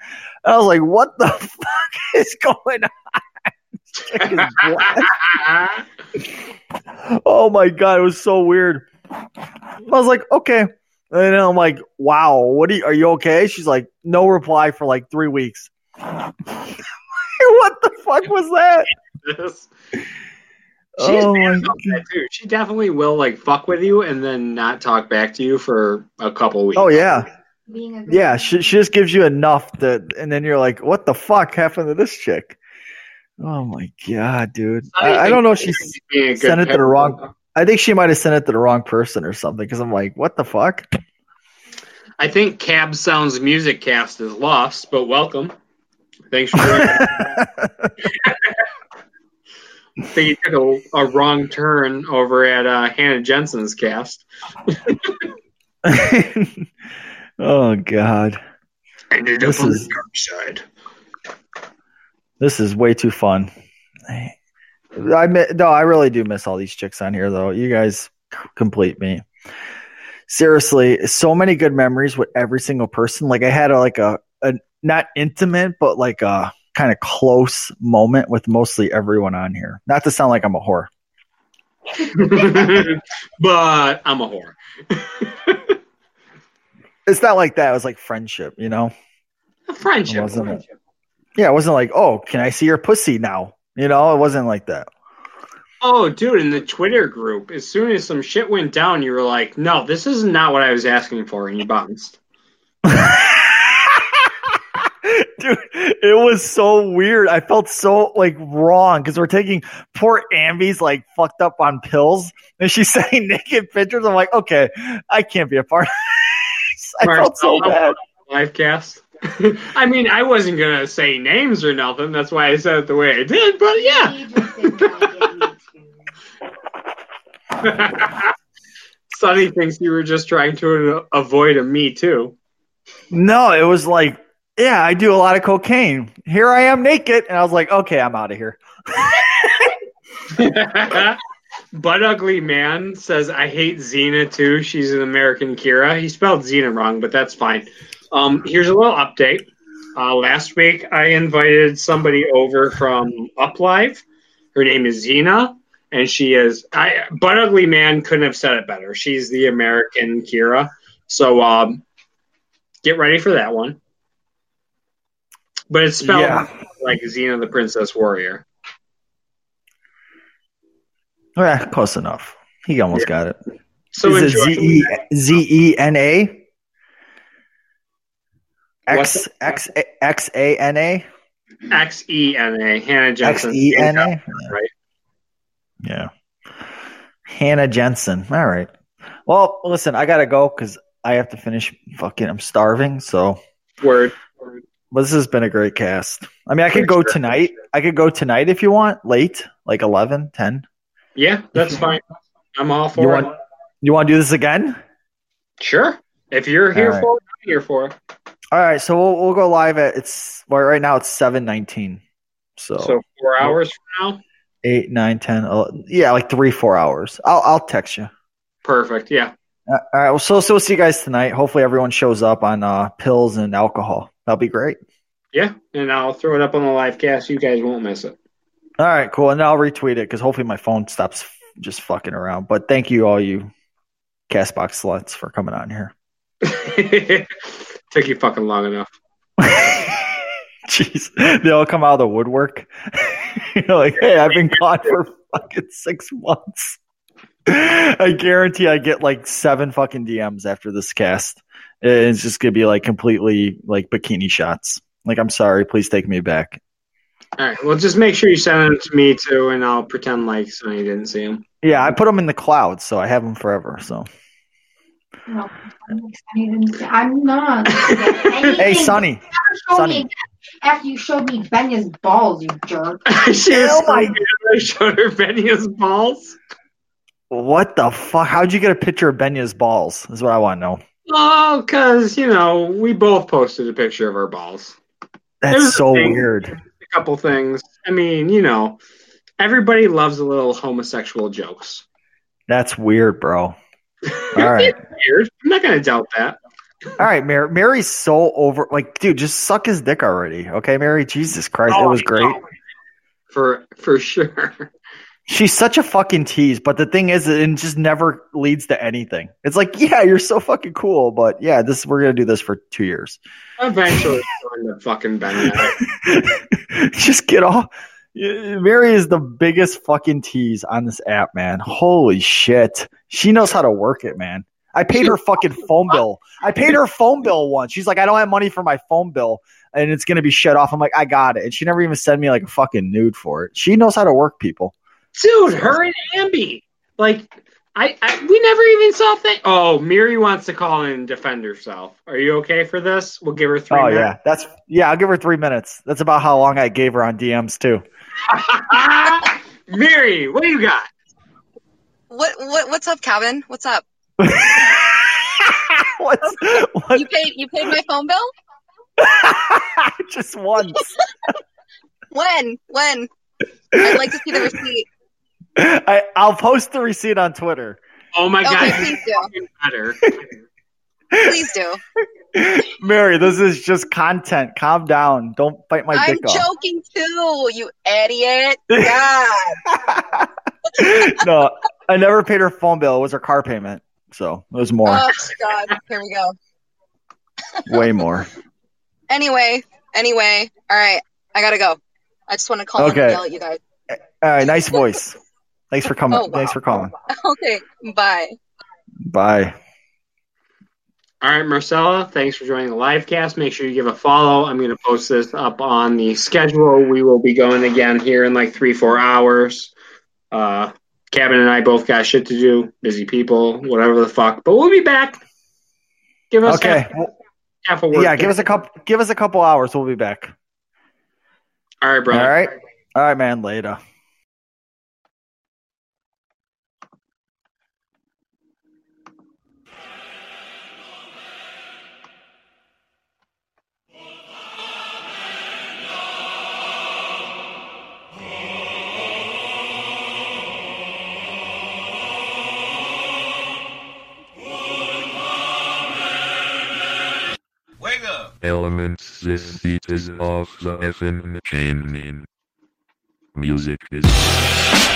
I was like, "What the fuck is going on?" Chick is black. oh my god, it was so weird. I was like, "Okay," and then I'm like, "Wow, what are you? Are you okay?" She's like, "No reply for like three weeks." what the fuck was that? This. Oh she's Oh bad my about that too. She definitely will like fuck with you and then not talk back to you for a couple weeks. Oh yeah. Being a Yeah, she, she just gives you enough that, and then you're like, "What the fuck happened to this chick?" Oh my god, dude! I, I don't know if she s- Being a good sent it to the wrong. I think she might have sent it to the wrong person or something. Because I'm like, "What the fuck?" I think Cab Sounds Music Cast is lost, but welcome. Thanks for joining. I think you took a, a wrong turn over at uh, Hannah Jensen's cast. oh god, Ended This up on is- the dark side. this is way too fun. I mi- no, I really do miss all these chicks on here though. You guys complete me. Seriously, so many good memories with every single person. Like I had a, like a, a not intimate, but like a kind of close moment with mostly everyone on here. Not to sound like I'm a whore. but I'm a whore. It's not like that. It was like friendship, you know. A friendship. Wasn't it? Yeah, it wasn't like, oh, can I see your pussy now? You know, it wasn't like that. Oh, dude, in the Twitter group, as soon as some shit went down, you were like, no, this is not what I was asking for, and you bounced. Dude, it was so weird. I felt so like wrong because we're taking poor Ambi's like fucked up on pills, and she's saying naked pictures. I'm like, okay, I can't be a part. of this. I felt so bad. Live cast. I mean, I wasn't gonna say names or nothing. That's why I said it the way I did. But yeah, You just didn't wanna get me too. Sonny thinks you were just trying to avoid a me too. No, it was like, yeah, I do a lot of cocaine. Here I am naked, and I was like, okay, I'm out of here. Butt ugly man says I hate Xena too. She's an American Kira. He spelled Xena wrong, but that's fine. Um, here's a little update. Uh, last week I invited somebody over from Uplive. Her name is Xena, and she is. I Butt ugly man couldn't have said it better. She's the American Kira. So um, get ready for that one. But it's spelled Yeah. like Xena the Princess Warrior. Yeah, close enough. He almost got it. So Is it. Z E Z E N A? X X X A N A X E N A Hannah X Jensen. E N A. Right. Yeah. Hannah Jensen. All right. Well, listen, I gotta go because I have to finish. Fucking, I'm starving. So, Word. Word. But this has been a great cast. I mean, I could go sure. tonight. I could go tonight if you want, late, like 11, 10. Yeah, that's fine. I'm all for You it. want you want to do this again? Sure. If you're here right. for it, I'm here for it. All right, so we'll, we'll go live at it's well, right now it's seven nineteen. So, So four hours from now. eight, nine, ten, eleven, yeah, like three, four hours. I'll I'll text you. Perfect. Yeah. Uh, all right, well, so so we'll see you guys tonight. Hopefully, everyone shows up on uh, pills and alcohol. That'll be great. Yeah. And I'll throw it up on the live cast. You guys won't miss it. All right, cool, and I'll retweet it because hopefully my phone stops just fucking around. But thank you all you Castbox sluts for coming on here. Took you fucking long enough. Jeez, they all come out of the woodwork. You're like, hey, I've been gone for fucking six months. I guarantee I get like seven fucking DMs after this cast. It's just gonna be like completely like bikini shots. Like, I'm sorry, please take me back. All right. Well, just make sure you send them to me too, and I'll pretend like Sonny didn't see them. Yeah, I put them in the cloud, so I have them forever. So, No, I'm not. hey, Sonny, Show Sonny. me after you showed me Benya's balls, you jerk. she was Oh my- good. I showed her Benya's balls. what the fuck? How'd you get a picture of Benya's balls? Is what I want to know. Oh, because you know we both posted a picture of our balls. That's so thing. weird. A couple things. I mean, you know, everybody loves a little homosexual jokes. That's weird, bro. All right. Weird. I'm not gonna doubt that. All right, Mary. Mary's so over. Like, dude, just suck his dick already, okay, Mary? Jesus Christ, it Oh, was great. no. For for sure. She's such a fucking tease, but the thing is, it just never leads to anything. It's like, yeah, you're so fucking cool, but yeah, this we're gonna do this for two years. Eventually, I'm the fucking Ben. just get off. Mary is the biggest fucking tease on this app, man. Holy shit, she knows how to work it, man. I paid her fucking phone bill. I paid her phone bill once. She's like, I don't have money for my phone bill, and it's gonna be shut off. I'm like, I got it, and she never even sent me like a fucking nude for it. She knows how to work people. Dude, her and Ambi. Like, I, I we never even saw that. Oh, Miri wants to call in and defend herself. Are you okay for this? We'll give her three oh minutes. yeah, that's yeah. I'll give her three minutes. That's about how long I gave her on DMs too. Miri, what do you got? What what what's up, Kevin? What's up? What's what? You paid you paid my phone bill? Just once. When? When? I'd like to see the receipt. I, I'll post the receipt on Twitter. Oh my Okay, god, please do. better. Please do. Mary, this is just content. Calm down. Don't bite my I'm dick off. joking too, you idiot. God. no, I never paid her phone bill. It was her car payment. So it was more, Oh God. Here we go. way more. Anyway, anyway, all right. I gotta go. I just want to call Okay. and yell at you guys. All right, nice voice. Thanks for coming. Oh, wow. Thanks for calling. Okay. Bye. Bye. All right, Marcella, thanks for joining the live cast. Make sure you give a follow. I'm going to post this up on the schedule. We will be going again here in like three, four hours. Uh, Kevin and I both got shit to do, busy people, whatever the fuck. But we'll be back. Give us Okay. half, half a word. Yeah, give us a couple. Give us a couple hours. We'll be back. All right, brother. All right. All right, man. Later. Elements this beat is off the FM chain. Music is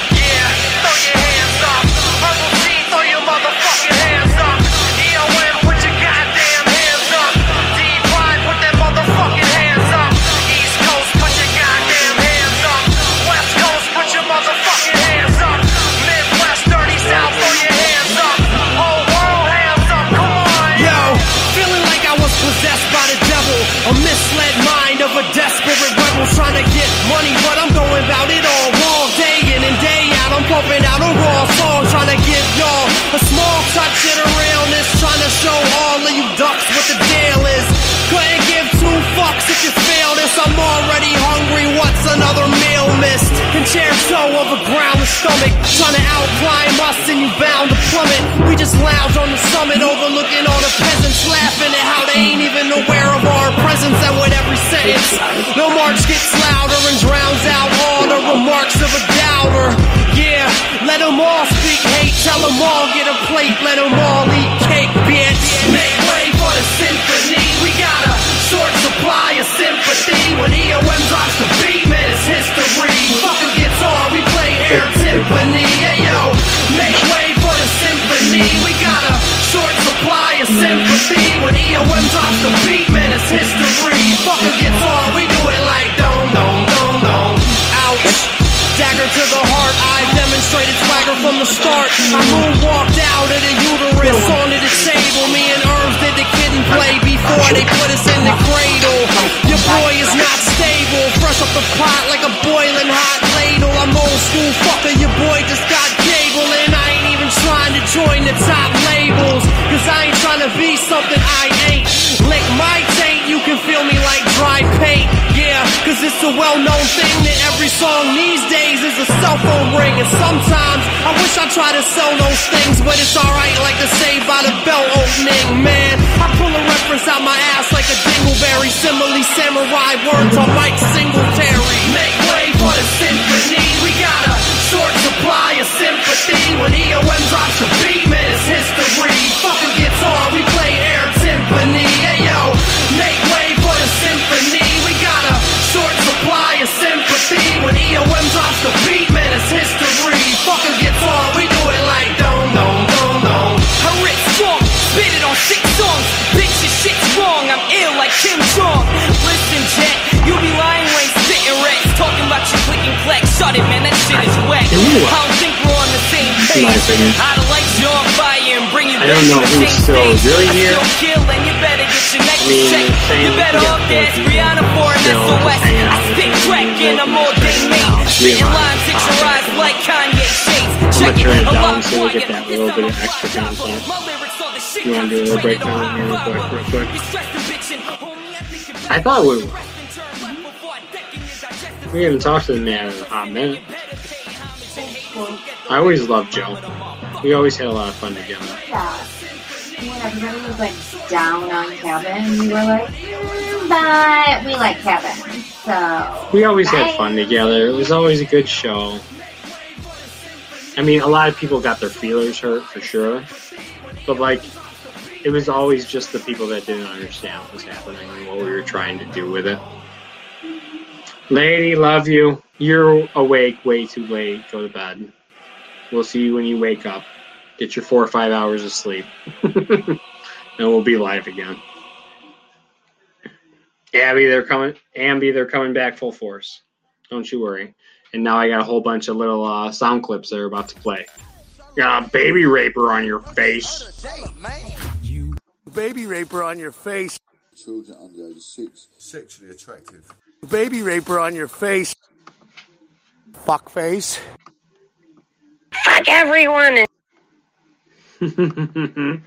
Concerto of a groundless stomach, trying to outclimb us and you bound to plummet. We just lounge on the summit, overlooking all the peasants, laughing at how they ain't even aware of our presence. And with every sentence, no march gets louder and drowns out all the remarks of a doubter. Yeah, let them all speak hate, tell them all get a plate, let them all eat cake, bitch. Make way for the symphony. We got a short supply of sympathy. When EOM drops the beat, man, it's history. Fuck a we play air timpani. Yeah, yo, make way for the symphony. We got a short supply of sympathy. When EOM drops the beat, man, it's history. Fuck a guitar, we do it like dome, dome, dome. Ouch. Dagger to the heart, I've demonstrated swagger from the start. I moonwalked out of the uterus onto the table. Me and Irv did the kid and play before they put us in the cradle. Your boy is not stable, fresh off the pot like a well known thing that every song these days is a cell phone ring. And sometimes I wish I tried to sell those things, but it's alright like the Save by the Bell opening, man. I pull a reference out my ass like a dingleberry, simile samurai words on Mike Singletary. Make way for the symphony. We got a short supply of sympathy. When EOM drops beat, man, it's history. Fuck a guitar, we the beat, man, it's history. Fuck a guitar, we do it like dome, dome, dome, dome. I rip strong, spit it on six songs. Bitch, your shit's wrong, I'm ill like Kim Jong. Listen, Jet, you be lying when spitting rats. Talking about your click and clack. Shut it, man, that shit is whack. I don't think we're on the same page. I'd like you on fire and bring you I back don't know to the who's same still really I here. still kill and you better get your neck I mean, checked. You better up four Rihanna for an SOS. I with crack and I'm all day made. Spitting lines, hit your eyes like Kanye shades. I'm gonna turn it down so we get that little bit of extra content. You want to do a little breakdown here real quick, real quick? I thought we we haven't talked to the man in a hot minute. I always loved Joe. We always had a lot of fun together. Yeah. When everybody was like down on Kevin, we were like, mm, but we like Kevin. So We always had fun together. It was always a good show. I mean, a lot of people got their feelers hurt for sure, but like, it was always just the people that didn't understand what was happening and what we were trying to do with it. Lady, love you. You're awake way too late. Go to bed. We'll see you when you wake up. Get your four or five hours of sleep. and we'll be live again. Abby, they're coming. Amby, they're coming back full force. Don't you worry. And now I got a whole bunch of little uh, sound clips they're about to play. Got a baby raper on your face. Baby raper on your face. Children under the age of six. Sexually attractive. Baby raper on your face. Fuck face. fuck everyone.